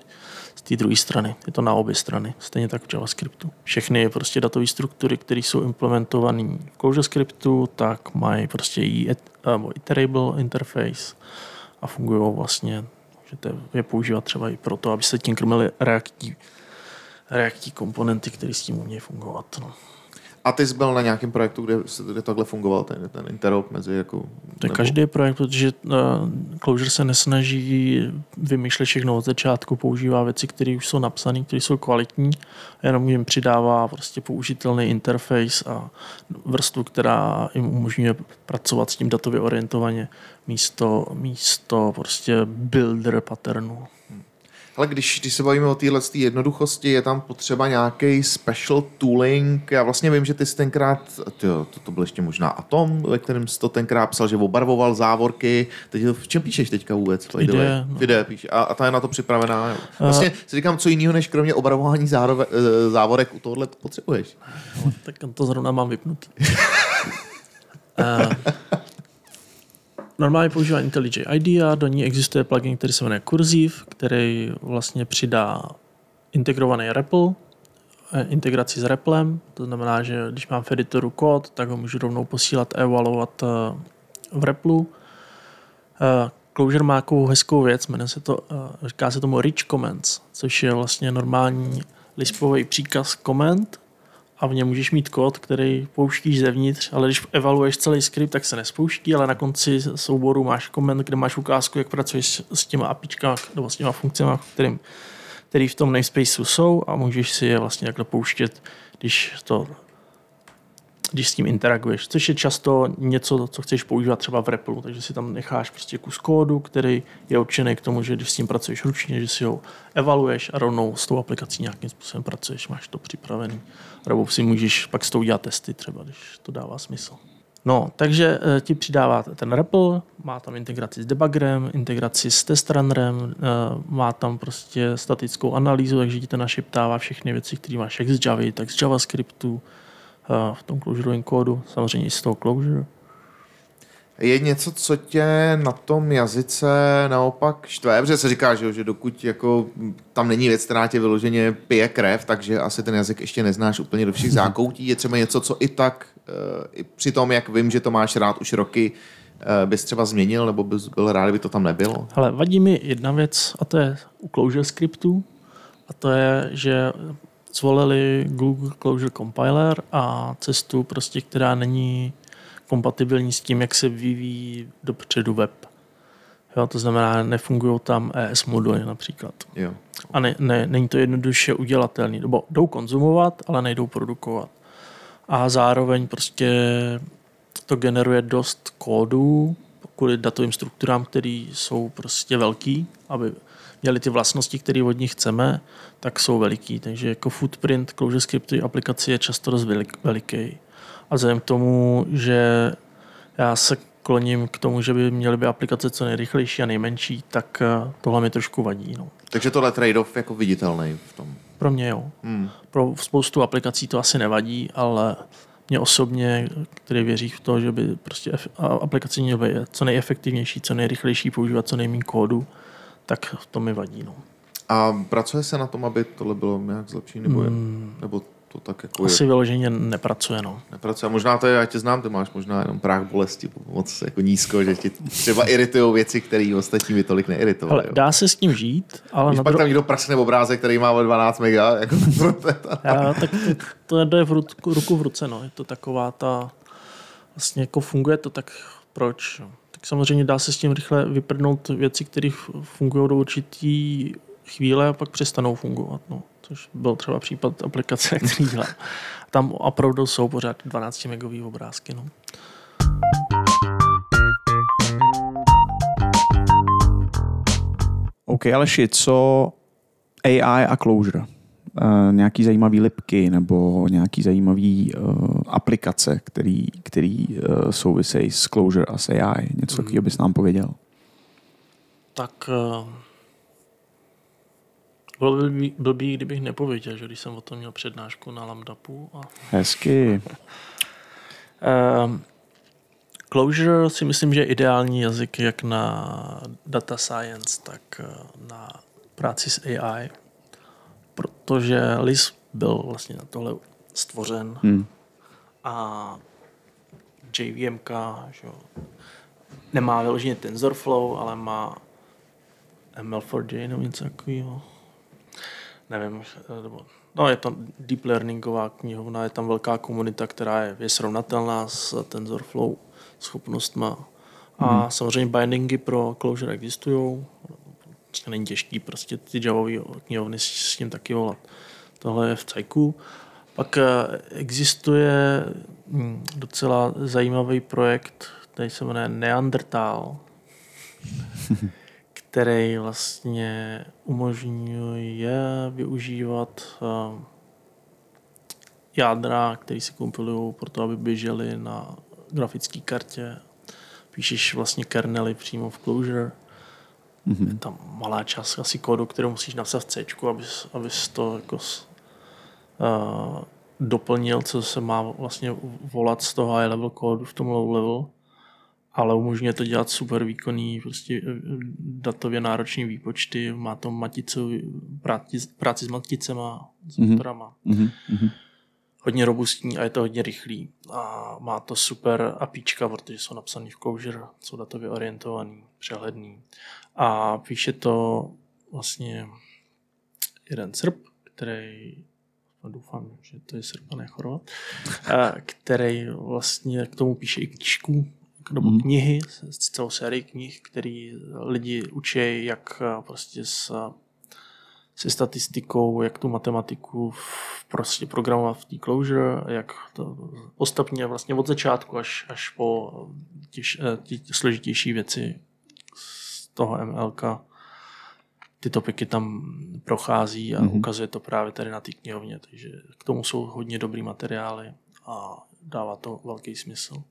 z té druhé strany. Je to na obě strany, stejně tak v JavaScriptu. Všechny prostě datové struktury, které jsou implementované v ClojureScriptu, tak mají prostě i iterable interface a fungují vlastně Můžete je používat třeba i proto, aby se tím krmili reaktí, reaktí komponenty, které s tím umějí fungovat. No. A ty jsi byl na nějakém projektu, kde, kde takhle fungoval ten, ten interop mezi jako... To je nebo... každý projekt, protože uh, Clojure se nesnaží vymýšlet všechno od začátku, používá věci, které už jsou napsané, které jsou kvalitní a jenom jim přidává prostě použitelný interface a vrstvu, která jim umožňuje pracovat s tím datově orientovaně místo, místo prostě builder patternu. Ale když, když se bavíme o téhle jednoduchosti, je tam potřeba nějaký special tooling. Já vlastně vím, že ty jsi tenkrát, tyjo, to, to byl ještě možná Atom, ve kterém jsi to tenkrát psal, že obarvoval závorky. Teď v čem píšeš teďka vůbec? Ide, no. Ide píš. A, a ta je na to připravená. Vlastně uh, si říkám, co jiného, než kromě obarvování zárove, eh, závorek u tohle potřebuješ. No, tak to zrovna mám vypnutý. uh, normálně používá IntelliJ IDEA, do ní existuje plugin, který se jmenuje Cursive, který vlastně přidá integrovaný REPL, eh, integraci s REPLem, to znamená, že když mám v editoru kód, tak ho můžu rovnou posílat evaluovat eh, v REPLu. Eh, Clojure má takovou hezkou věc, jmenuje se to, říká se tomu rich comments, což je vlastně normální lispový příkaz comment a v něm můžeš mít kód, který pouštíš zevnitř, ale když evaluuješ celý skript, tak se nespouští, ale na konci souboru máš koment, kde máš ukázku, jak pracuješ s těma apičkami nebo s těma funkcemi, kterým, který v tom namespaceu jsou a můžeš si je vlastně takhle pouštět, když to když s tím interaguješ, což je často něco, co chceš používat třeba v Replu, takže si tam necháš prostě kus kódu, který je určený k tomu, že když s tím pracuješ ručně, že si ho evaluuješ a rovnou s tou aplikací nějakým způsobem pracuješ, máš to připravený. Nebo si můžeš pak s tou udělat testy třeba, když to dává smysl. No, takže e, ti přidává ten REPL, má tam integraci s debuggerem, integraci s testrunnerem, e, má tam prostě statickou analýzu, takže ti to našeptává všechny věci, které máš jak z Java, tak z JavaScriptu, v tom closureovém kódu, samozřejmě i z toho closure. Je něco, co tě na tom jazyce naopak štve, protože se říká, že, že dokud jako tam není věc, která tě vyloženě pije krev, takže asi ten jazyk ještě neznáš úplně do všech zákoutí. Je třeba něco, co i tak, i při tom, jak vím, že to máš rád už roky, bys třeba změnil, nebo bys byl rád, kdyby to tam nebylo? Ale vadí mi jedna věc, a to je u Clojure scriptu, a to je, že zvolili Google Closure Compiler a cestu, prostě, která není kompatibilní s tím, jak se vyvíjí dopředu web. Jo, to znamená, nefungují tam ES moduly například. Jo. A ne, ne, není to jednoduše udělatelné. Nebo jdou konzumovat, ale nejdou produkovat. A zároveň prostě to generuje dost kódů kvůli datovým strukturám, které jsou prostě velký, aby měli ty vlastnosti, které od nich chceme, tak jsou veliký. Takže jako footprint Clojure scripty aplikace je často dost veliký. A vzhledem k tomu, že já se kloním k tomu, že by měly by aplikace co nejrychlejší a nejmenší, tak eh, tohle mi trošku vadí. No. Takže tohle trade-off jako viditelný v tom. Pro mě jo. Hmm. Pro spoustu aplikací to asi nevadí, ale mě osobně, který věří v to, že by prostě aplikace měly být co nejefektivnější, co nejrychlejší, používat co nejméně kódu, tak to mi vadí. No. A pracuje se na tom, aby tohle bylo nějak zlepšení, nebo, hmm. nebo to tak jako Asi je. vyloženě nepracuje, no. Nepracuje. Možná to je, já tě znám, ty máš možná jenom práh bolesti moc jako nízko, že ti třeba iritují věci, které ostatní by tolik neiritovaly. Ale dá se s tím žít, ale... Když pak dro... tam někdo praskne obrázek, který má o 12 mega, jako já, tak to, to jde v ruku, ruku v ruce, no. Je to taková ta... Vlastně jako funguje to, tak proč? No. Tak samozřejmě dá se s tím rychle vyprdnout věci, které fungují do určitý chvíle a pak přestanou fungovat. No což byl třeba případ aplikace, který dělám. Tam opravdu jsou pořád 12 megový obrázky. No. OK, Aleši, co AI a Clojure? Uh, nějaký zajímavý lipky nebo nějaký zajímavý uh, aplikace, který, který uh, souvisejí s Clojure a s AI. Něco hmm. takového bys nám pověděl? Tak bylo blbý, blbý, kdybych nepověděl, že když jsem o tom měl přednášku na Lambdapu. A... Hezky. um, Clojure si myslím, že je ideální jazyk jak na data science, tak eh, na práci s AI, protože Lisp byl vlastně na tohle stvořen hmm. a JVMK že nemá vyloženě TensorFlow, ale má ML4J nebo něco takového nevím, nebo, no je to deep learningová knihovna, je tam velká komunita, která je, je srovnatelná s TensorFlow schopnostma. A hmm. samozřejmě bindingy pro Clojure existují. Není těžký prostě ty Javové knihovny s tím taky volat. Tohle je v cajku. Pak eh, existuje hm, docela zajímavý projekt, který se jmenuje Neandertal. který vlastně umožňuje využívat uh, jádra, které se kompilují pro to, aby běžely na grafické kartě. Píšeš vlastně kernely přímo v Clojure. Mm-hmm. Je tam malá část asi kódu, kterou musíš napsat v C, abys, abys to jako uh, doplnil, co se má vlastně volat z toho high level kódu v tom low level ale umožňuje to dělat super výkonný, prostě eh, datově náročný výpočty, má to maticu, práci, práci s maticema, s motorama. Mm-hmm. Hodně robustní a je to hodně rychlý. A má to super apíčka, protože jsou napsaný v Clojure, jsou datově orientovaný, přehledný. A píše to vlastně jeden Srb, který doufám, že to je Srb a ne Chorvat, který vlastně k tomu píše i knížku, nebo Mhm. knihy, s celou sérii knih, který lidi učí, jak eh, prostě s, se statistikou, jak tu matematiku v- prostě programovat v té closure, jak to postupně vlastně od začátku až, až po těž, eh, složitější věci toho MLK ty topiky tam prochází a Mhm. mm-hmm. ukazuje to právě tady na té knihovně, takže k tomu jsou hodně dobrý materiály a dává to velký smysl.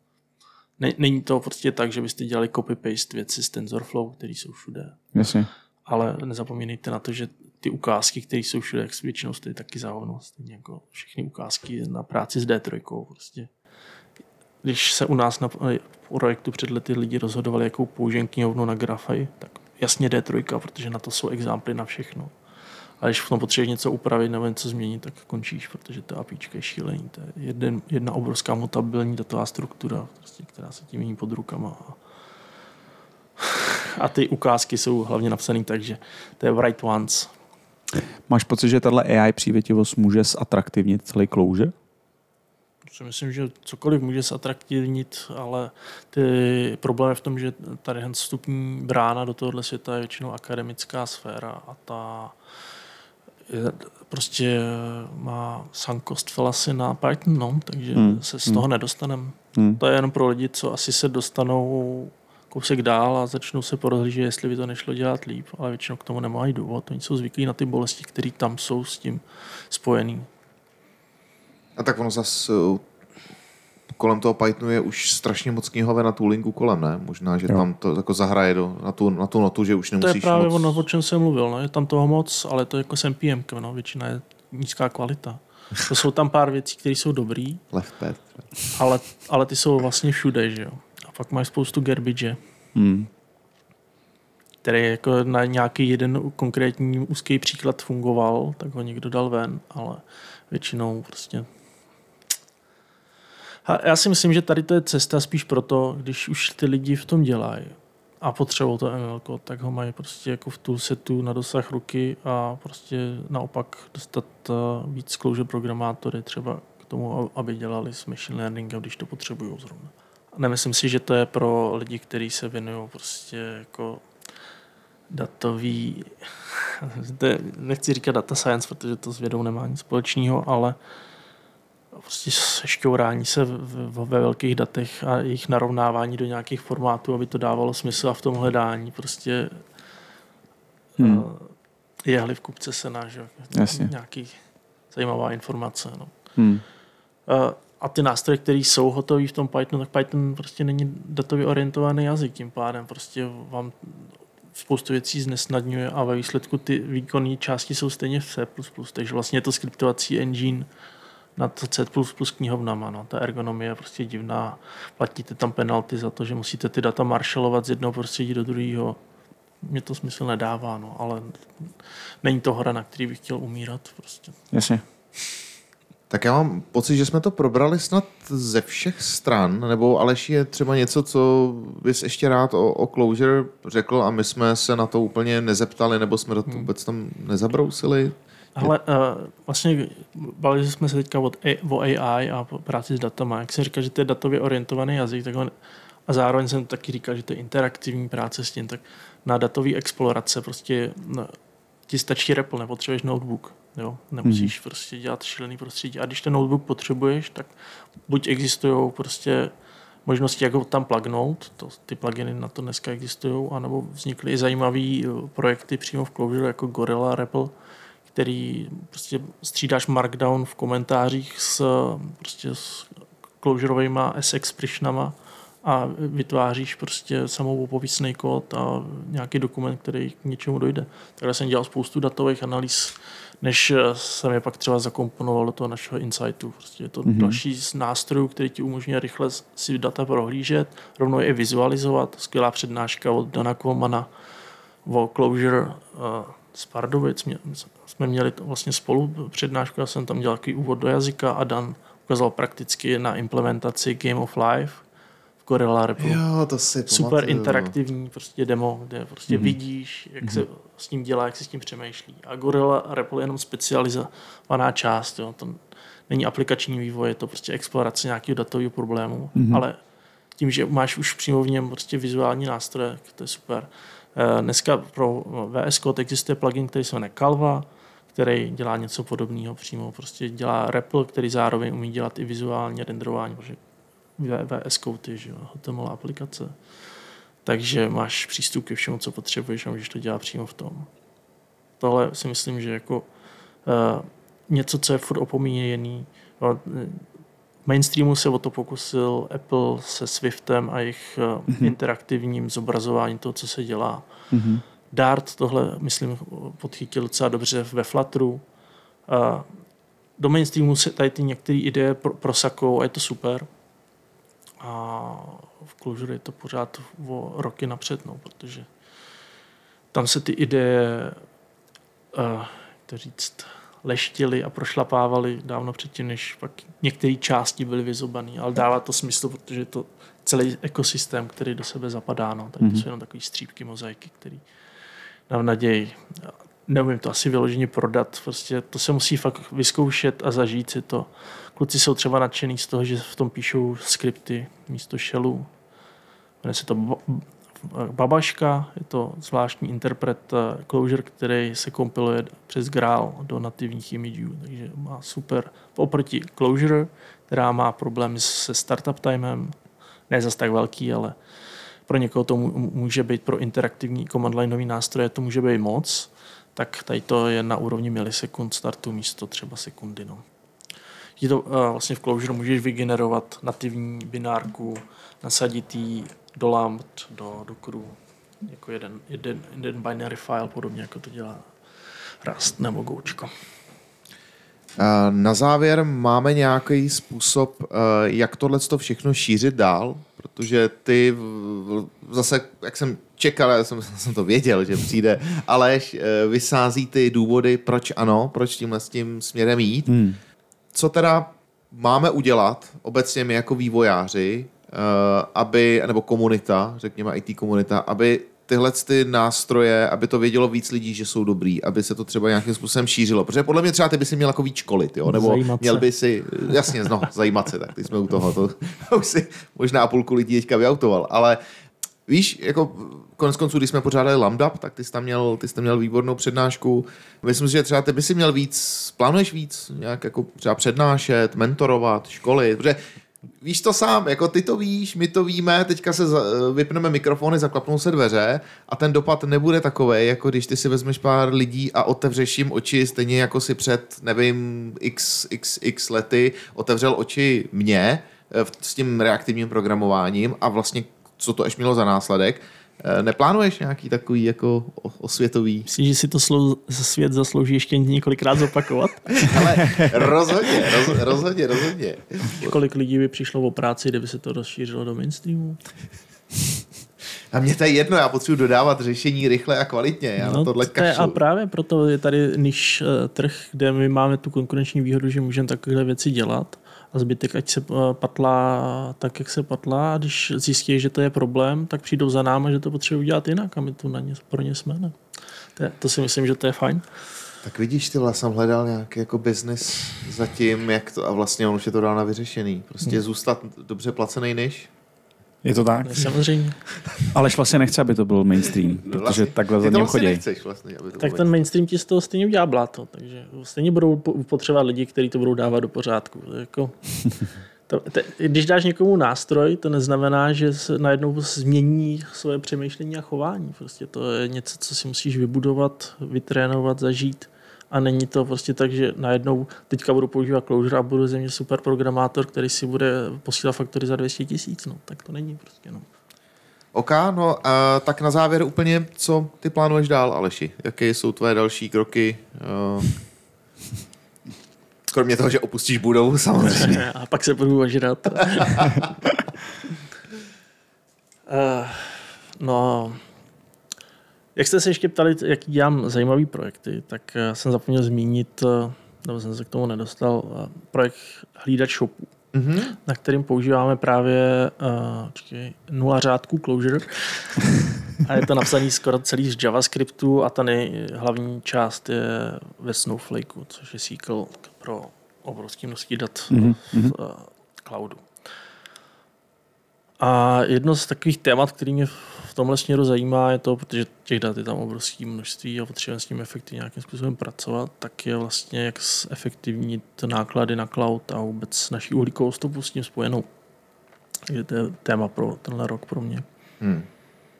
Ne, není to prostě tak, že byste dělali copy-paste věci z TensorFlow, které jsou všude, Jasně. ale nezapomínejte na to, že ty ukázky, které jsou všude, jak většinou stojí taky za hovno, stejně jako všechny ukázky na práci s D3. Prostě. Když se u nás na projektu před lety lidi rozhodovali, jakou použijem knihovnu na grafy, tak jasně D3, protože na to jsou examply na všechno. A když v tom potřebuješ něco upravit nebo něco změnit, tak končíš, protože to APIčka je šílený. To je jeden, jedna obrovská mutabilní datová struktura, prostě, která se tím mění pod rukama. A, ty ukázky jsou hlavně napsané tak, že to je write once. Máš pocit, že tahle AI přívětivost může zatraktivnit celý closure? Si myslím, že cokoliv může zatraktivnit, ale ty problém je v tom, že tady vstupní brána do tohohle světa je většinou akademická sféra a ta je, prostě má sankost fallacy na Python, no, takže Hmm, hmm. se z toho hmm. nedostaneme. Hmm. To je jenom pro lidi, co asi se dostanou kousek dál a začnou se porozhlížet, jestli by to nešlo dělat líp, ale většinou k tomu nemají důvod. Oni jsou zvyklí na ty bolesti, které tam jsou s tím spojený. A tak ono zase kolem toho Pythonu je už strašně moc knihoven na toolingu kolem, ne? Možná, že Jo. tam to jako zahraje do, na, tu, na tu notu, že už To nemusíš je právě moc... ono, o čem jsem mluvil. No. Je tam toho moc, ale to je jako s NPM, no. většina je nízká kvalita. To jsou tam pár věcí, které jsou dobrý, Left ale, ale ty jsou vlastně všude, že jo. A pak máš spoustu garbage, Hmm. který jako na nějaký jeden konkrétní úzký příklad fungoval, tak ho někdo dal ven, ale většinou prostě a já si myslím, že tady to je cesta spíš proto, když už ty lidi v tom dělají a potřebují to ML, tak ho mají prostě jako v toolsetu na dosah ruky a prostě naopak dostat eh, víc closure programátory třeba k tomu, aby dělali s machine learningem, když to potřebují zrovna. A nemyslím si, že to je pro lidi, kteří se věnují prostě jako datový, nechci říkat data science, protože to s vědou nemá nic společného, ale prostě sešťourání se ve velkých datech a jejich narovnávání do nějakých formátů, aby to dávalo smysl a v tom hledání prostě Hmm. hmm. jehly v kupce sena, že? Jasně. nějaký zajímavá informace. No. Hmm. Eh, A ty nástroje, které jsou hotové v tom Pythonu, tak Python prostě není datově orientovaný jazyk, tím pádem prostě vám spoustu věcí znesnadňuje a ve výsledku ty výkonné části jsou stejně v C++, takže vlastně je to skriptovací engine nad C++ knihovnama. No. Ta ergonomie je prostě divná. Platíte tam penalty za to, že musíte ty data maršalovat z jednoho prostředí do druhého. Mně to smysl nedává, no, ale není to hora, na který bych chtěl umírat. Prostě. Jasně. Tak já mám pocit, že jsme to probrali snad ze všech stran, nebo Aleš je třeba něco, co bys ještě rád o, o Closure řekl a my jsme se na to úplně nezeptali, nebo jsme do toho Hmm. vůbec tam nezabrousili. Ale uh, vlastně bavili jsme se teďka od A, o AI a práci s datama. Jak se říká, že to je datově orientovaný jazyk, tak on, a zároveň jsem taky říkal, že to je interaktivní práce s tím, tak na datový explorace prostě no, ti stačí REPL, nepotřebuješ notebook. Jo? Nemusíš hmm. prostě dělat šílený prostředí. A když ten notebook potřebuješ, tak buď existují prostě možnosti, jak ho tam plugnout, to, ty pluginy na to dneska existují, anebo vznikly i zajímavé projekty přímo v Clojure, jako Gorilla, REPL, který prostě střídáš markdown v komentářích s, prostě s closureovými S expressionama a vytváříš prostě samou popisný kód a nějaký dokument, který k něčemu dojde. Takhle jsem dělal spoustu datových analýz, než jsem je pak třeba zakomponoval do toho našeho insightu. Prostě je to mm-hmm. další z nástrojů, který ti umožňuje rychle si data prohlížet, rovnou je vizualizovat. Skvělá přednáška od Dana Kolmana o Clojure uh, z Pardubic. Mě, jsme měli to vlastně spolu přednášku, já jsem tam dělal takový úvod do jazyka a Dan ukázal prakticky na implementaci Game of Life v Gorilla Ripple. Jo, to si super pamatuju. interaktivní prostě demo, kde prostě Mhm. mm-hmm. vidíš, jak se s tím dělá, jak se s tím přemýšlí. A Gorilla Ripple je jenom specializovaná část, jo. to není aplikační vývoj, je to prostě explorace nějakého datového problému, Mhm. mm-hmm. ale tím, že máš už přímo v něm prostě vizuální nástroje, to je super. Eh, Dneska pro VS Code existuje plugin, který se jmenuje Calva, který dělá něco podobného přímo. Prostě dělá REPL, který zároveň umí dělat i vizuální renderování, protože VS Code je že HTML aplikace. Takže máš přístup ke všemu, co potřebuješ a můžeš to dělat přímo v tom. Tohle si myslím, že jako uh, něco, co je furt opomíjený. Mainstreamu se o to pokusil Apple se Swiftem a jejich Mhm. interaktivním zobrazováním toho, co se dělá. Mhm. Dart tohle, myslím, podchytil docela dobře ve Flutteru. A do mainstreamu se tady ty některé ideje pro- prosakou a je to super. A v Clojure je to pořád o roky napřed, no, protože tam se ty ideje, uh, jak to říct, leštily a prošlapávaly dávno předtím, než pak některé části byly vyzobané. Ale dává to smysl, protože je to celý ekosystém, který do sebe zapadá. No. Tady to Mhm. jsou jenom takové střípky mozaiky, který dám naději. Neumím to asi vyloženě prodat, prostě to se musí fakt vyzkoušet a zažít si to. Kluci jsou třeba nadšený z toho, že v tom píšou skripty místo shellů. Jmenuje se to Babaška, je to zvláštní interpret eh, Clojure, který se kompiluje přes Graal do nativních imidžů, takže má super. Oproti Clojure, která má problémy se startup timem, ne zas tak velký, ale pro někoho to může být pro interaktivní command lineový nástroje, to může být moc, tak tady to je na úrovni milisekund startu místo třeba sekundy. No. Je to, uh, vlastně v Clojure můžeš vygenerovat nativní binárku, nasadit ji do lambd, do, do crew, jako jeden, jeden, jeden binary file, podobně jako to dělá Rust nebo Goučko. A Na závěr máme nějaký způsob, eh, jak tohle všechno šířit dál, protože ty zase, jak jsem čekal, já jsem, jsem to věděl, že přijde Aleš, eh, vysází ty důvody, proč ano, proč tímhle s tím směrem jít. Hmm. Co teda máme udělat obecně my jako vývojáři, aby, nebo komunita, řekněme IT komunita, aby tyhle ty nástroje, aby to vědělo víc lidí, že jsou dobrý, aby se to třeba nějakým způsobem šířilo. Protože podle mě třeba ty by si měl jako víc školit, jo? nebo Zajímat měl se. by si, jasně, no, zajímat se, tak ty jsme u toho, to už si možná půlku lidí teďka vyautoval, ale Víš, jako konec konců, když jsme pořádali Lambda, tak ty jsi tam měl, ty jsi tam měl výbornou přednášku. Myslím si, že třeba ty by si měl víc, plánuješ víc, nějak jako třeba přednášet, mentorovat, školit, protože víš to sám, jako ty to víš, my to víme, teďka se vypneme mikrofony, zaklapnou se dveře a ten dopad nebude takový, jako když ty si vezmeš pár lidí a otevřeš jim oči, stejně jako si před, nevím, x, x, x lety otevřel oči mě eh, s tím reaktivním programováním a vlastně co to až mělo za následek. Eh, Neplánuješ nějaký takový jako osvětový? Myslíš, že si to slou, svět zaslouží ještě několikrát zopakovat? Ale rozhodně, roz, rozhodně, rozhodně. Kolik lidí by přišlo o práci, kdyby se to rozšířilo do mainstreamu? A mě to je jedno, já potřebuji dodávat řešení rychle a kvalitně. Já na tohle No, to je, a právě proto je tady niž eh, trh, kde my máme tu konkurenční výhodu, že můžeme takové věci dělat a zbytek ať se eh, patlá tak, jak se patlá a když zjistí, že to je problém, tak přijdou za náma, že to potřebují dělat jinak a my tu na ně, pro ně jsme. Ne? To, je, to si myslím, že to je fajn. Tak vidíš, ty jsem hledal nějaký jako business zatím, jak to, a vlastně on už je to dal na vyřešený. Prostě Hmm. zůstat dobře placený než. Je to tak? To je samozřejmě. Aleš vlastně nechce, aby to byl mainstream, protože Vlastně- takhle Ty za vlastně chodí. nechceš vlastně, aby to Tak ten mainstream ti z toho stejně udělá bláto, takže stejně budou po- potřebovat lidi, kteří to budou dávat do pořádku. Jako, to, te, když dáš někomu nástroj, to neznamená, že se najednou změní svoje přemýšlení a chování. Prostě to je něco, co si musíš vybudovat, vytrénovat, zažít. A není to prostě tak, že najednou teďka budu používat Clojure a budu ze mě super programátor, který si bude posílat faktory za 200 tisíc. No, tak to není prostě. No. OK, no a tak na závěr úplně, co ty plánuješ dál, Aleši? Jaké jsou tvoje další kroky? Uh, kromě toho, že opustíš budovu, samozřejmě. A pak se budu ožrat. uh, no, jak jste se ještě ptali, jaký dělám zajímavý projekty, tak eh, jsem zapomněl zmínit, eh, nebo jsem se k tomu nedostal, eh, projekt hlídat shopů. Mhm. na kterým používáme právě uh, čekej, nula řádků Clojure. a je to napsaný skoro celý z JavaScriptu a ta nejhlavní část je ve Snowflakeu, což je SQL pro obrovské množství dat Mhm, mhm. v uh, cloudu. A jedno z takových témat, který mě v tomhle směru zajímá, je to, protože těch dat je tam obrovské množství a potřebujeme s tím efektivně nějakým způsobem pracovat, tak je vlastně jak zefektivnit náklady na cloud a vůbec naší uhlíkovou stopu s tím spojenou. Takže to je téma pro tenhle rok pro mě. Hmm.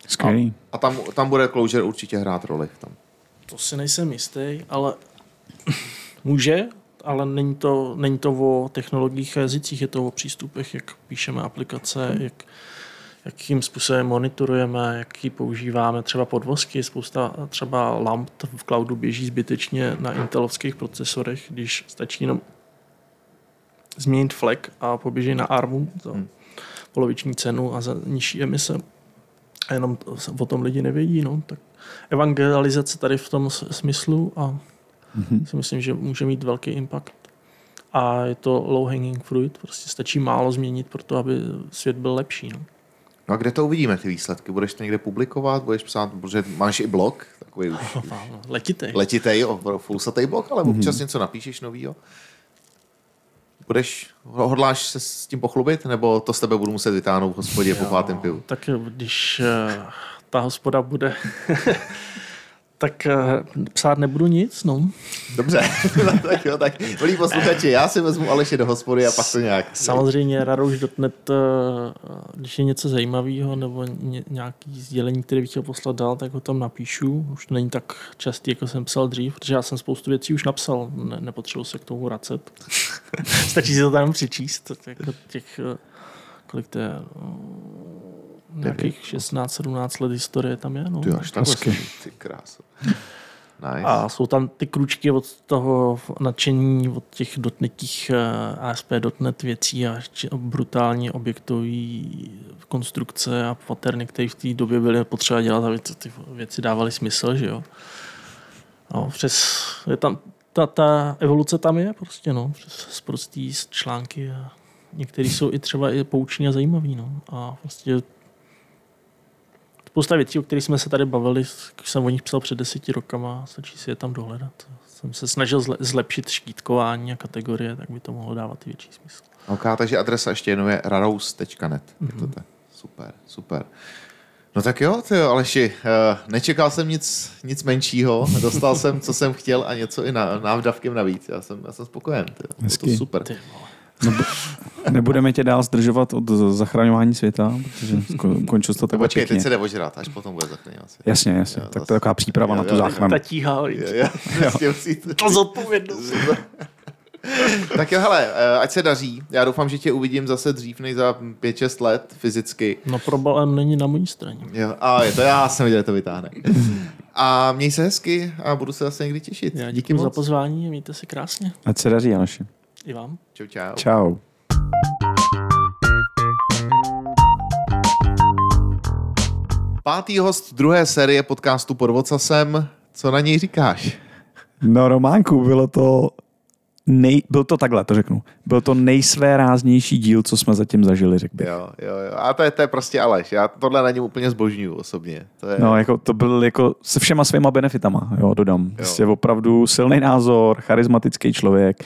Skvělý. A tam, tam bude Clojure určitě hrát roli. v tom. To si nejsem jistý, ale může, ale není to, není to o technologiích a jazycích, je to o přístupech, jak píšeme aplikace, jak, jakým způsobem monitorujeme, jaký používáme třeba podvozky. Spousta třeba lamp v cloudu běží zbytečně na intelovských procesorech, když stačí jenom změnit flag a poběží na ARMu za Hmm. poloviční cenu a za nižší emise. A jenom to- o tom lidi nevědí. No. Tak evangelizace tady v tom smyslu a Mhm. si myslím, že může mít velký impact. A je to low hanging fruit, prostě stačí málo změnit pro to, aby svět byl lepší. No. No a kde to uvidíme, ty výsledky? Budeš to někde publikovat? Budeš psát, protože máš i blog, takový už Letitej. letitej, o- fulsatej blog, ale občas něco napíšeš novýho? Budeš, hodláš se s tím pochlubit, nebo to z tebe budu muset vytáhnout v hospodě po pátém pivu? Tak když eh, ta hospoda bude, tak eh, psát nebudu nic, no. Dobře, no, tak jo, tak milí posluchači, já si vezmu Aleše do hospody a pak to nějak... Samozřejmě radouš.net, eh, když je něco zajímavého nebo ně, nějaký sdělení, které bych chtěl poslat dál, tak ho tam napíšu. Už to není tak častý, jako jsem psal dřív, protože já jsem spoustu věcí už napsal, ne, nepotřebuji se k tomu vracet. Stačí si to tam přečíst. Tak Jako těch, eh, kolik to je, nějakých 16-17 let historie tam je. No. Ty až jsi, ty krásu. Nice. A jsou tam ty kručky od toho nadšení, od těch dotnetích eh, ASP.NET věcí a brutální objektové konstrukce a paterny, které v té době byly potřeba dělat, aby ty věci dávaly smysl, že jo. No, přes, je tam, ta, ta evoluce tam je prostě, no, přes prostý články a některý jsou i třeba i pouční a zajímavý, no. A prostě spousta věcí, o kterých jsme se tady bavili, když jsem o nich psal před deseti rokama, stačí si je tam dohledat. Jsem se snažil zle- zlepšit štítkování a kategorie, tak by to mohlo dávat i větší smysl. OK, takže adresa ještě jenom je rarous.net. Mhm. Mm-hmm. To super, super. No tak jo, ty jo, Aleši, eh, nečekal jsem nic, nic menšího, dostal jsem, co jsem chtěl a něco i na, návdavkem navíc. Já jsem, já jsem spokojen, ty jo. To, super. Ty vole. Nebudeme tě dál zdržovat od zachraňování světa, protože končil to Tak takhle počkej, teď se jde ožrat, až potom bude zachraňovat. svět. Jasně, jasně. Jo, Tak to je taková příprava Jo, na tu jo, záchranu. Ta tíha, to zodpovědnost. tak jo, hele, eh, ať se daří. Já doufám, že tě uvidím zase dřív než za 5-6 let fyzicky. No problém není na mojí straně. Jo, a je to já jsem viděl, že to vytáhne. A měj se hezky a budu se zase někdy těšit. Já Díky za moc. pozvání a mějte se krásně. Ať se daří, Aleši. I vám. Čau, čau. Čau. Pátý host druhé série podcastu pod Vocasem. Co na něj říkáš? No Románku, bylo to nej, byl to takhle, to řeknu. Byl to nejsvéráznější díl, co jsme zatím zažili, řekl bych. Jo, jo, jo. A to je, to je prostě Aleš. Já tohle na něm úplně zbožňuju osobně. To je, No, jako to byl jako se všema svýma benefitama, jo, dodám. Prostě opravdu silný názor, charismatický člověk.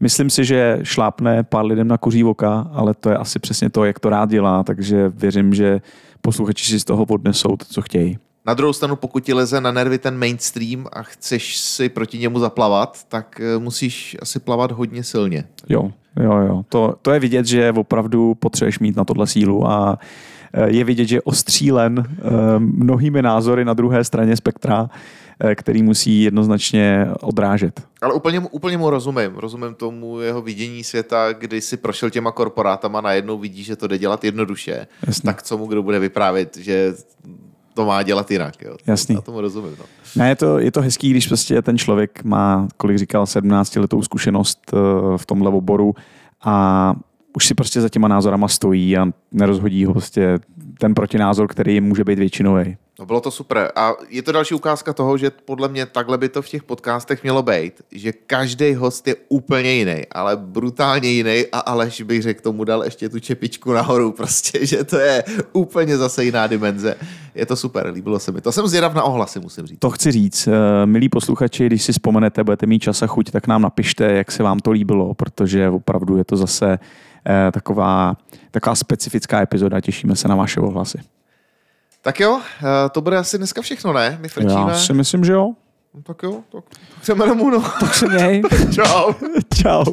Myslím si, že šlápne pár lidem na kuří oka, ale to je asi přesně to, jak to rád dělá, takže věřím, že posluchači si z toho odnesou to, co chtějí. Na druhou stranu, pokud ti leze na nervy ten mainstream a chceš si proti němu zaplavat, tak eh, musíš asi plavat hodně silně. Jo, jo, jo. To, to je vidět, že opravdu potřebuješ mít na tohle sílu a eh, je vidět, že je ostřílen eh, mnohými názory na druhé straně spektra, který musí jednoznačně odrážet. Ale úplně, mu- úplně mu rozumím. Rozumím tomu jeho vidění světa, kdy si prošel těma korporátama, najednou vidí, že to jde dělat jednoduše. Jasně. Tak co mu kdo bude vyprávět, že to má dělat jinak. Jo? Jasný. Já tomu rozumím. No. Ne, je to, je to hezký, když prostě ten člověk má, kolik říkal, 17 letou zkušenost eh, v tomhle oboru a už si prostě za těma názorama stojí a nerozhodí ho prostě ten protinázor, který může být většinový. No bylo to super. A je to další ukázka toho, že podle mě takhle by to v těch podcastech mělo být, že každý host je úplně jiný, ale brutálně jiný a Aleš bych řekl tomu dal ještě tu čepičku nahoru prostě, že to je úplně zase jiná dimenze. Je to super, líbilo se mi. To jsem zvědav na ohlasy, musím říct. To chci říct, eh, milí posluchači, když si vzpomenete, budete mít čas a chuť, tak nám napište, jak se vám to líbilo, protože opravdu je to zase taková, taková specifická epizoda. Těšíme se na vaše ohlasy. Tak jo, eh, to bude asi dneska všechno, ne? My frčíme. Já si myslím, že jo. Tak jo, tak jdeme domů, no. Tak se měj. Čau. Čau.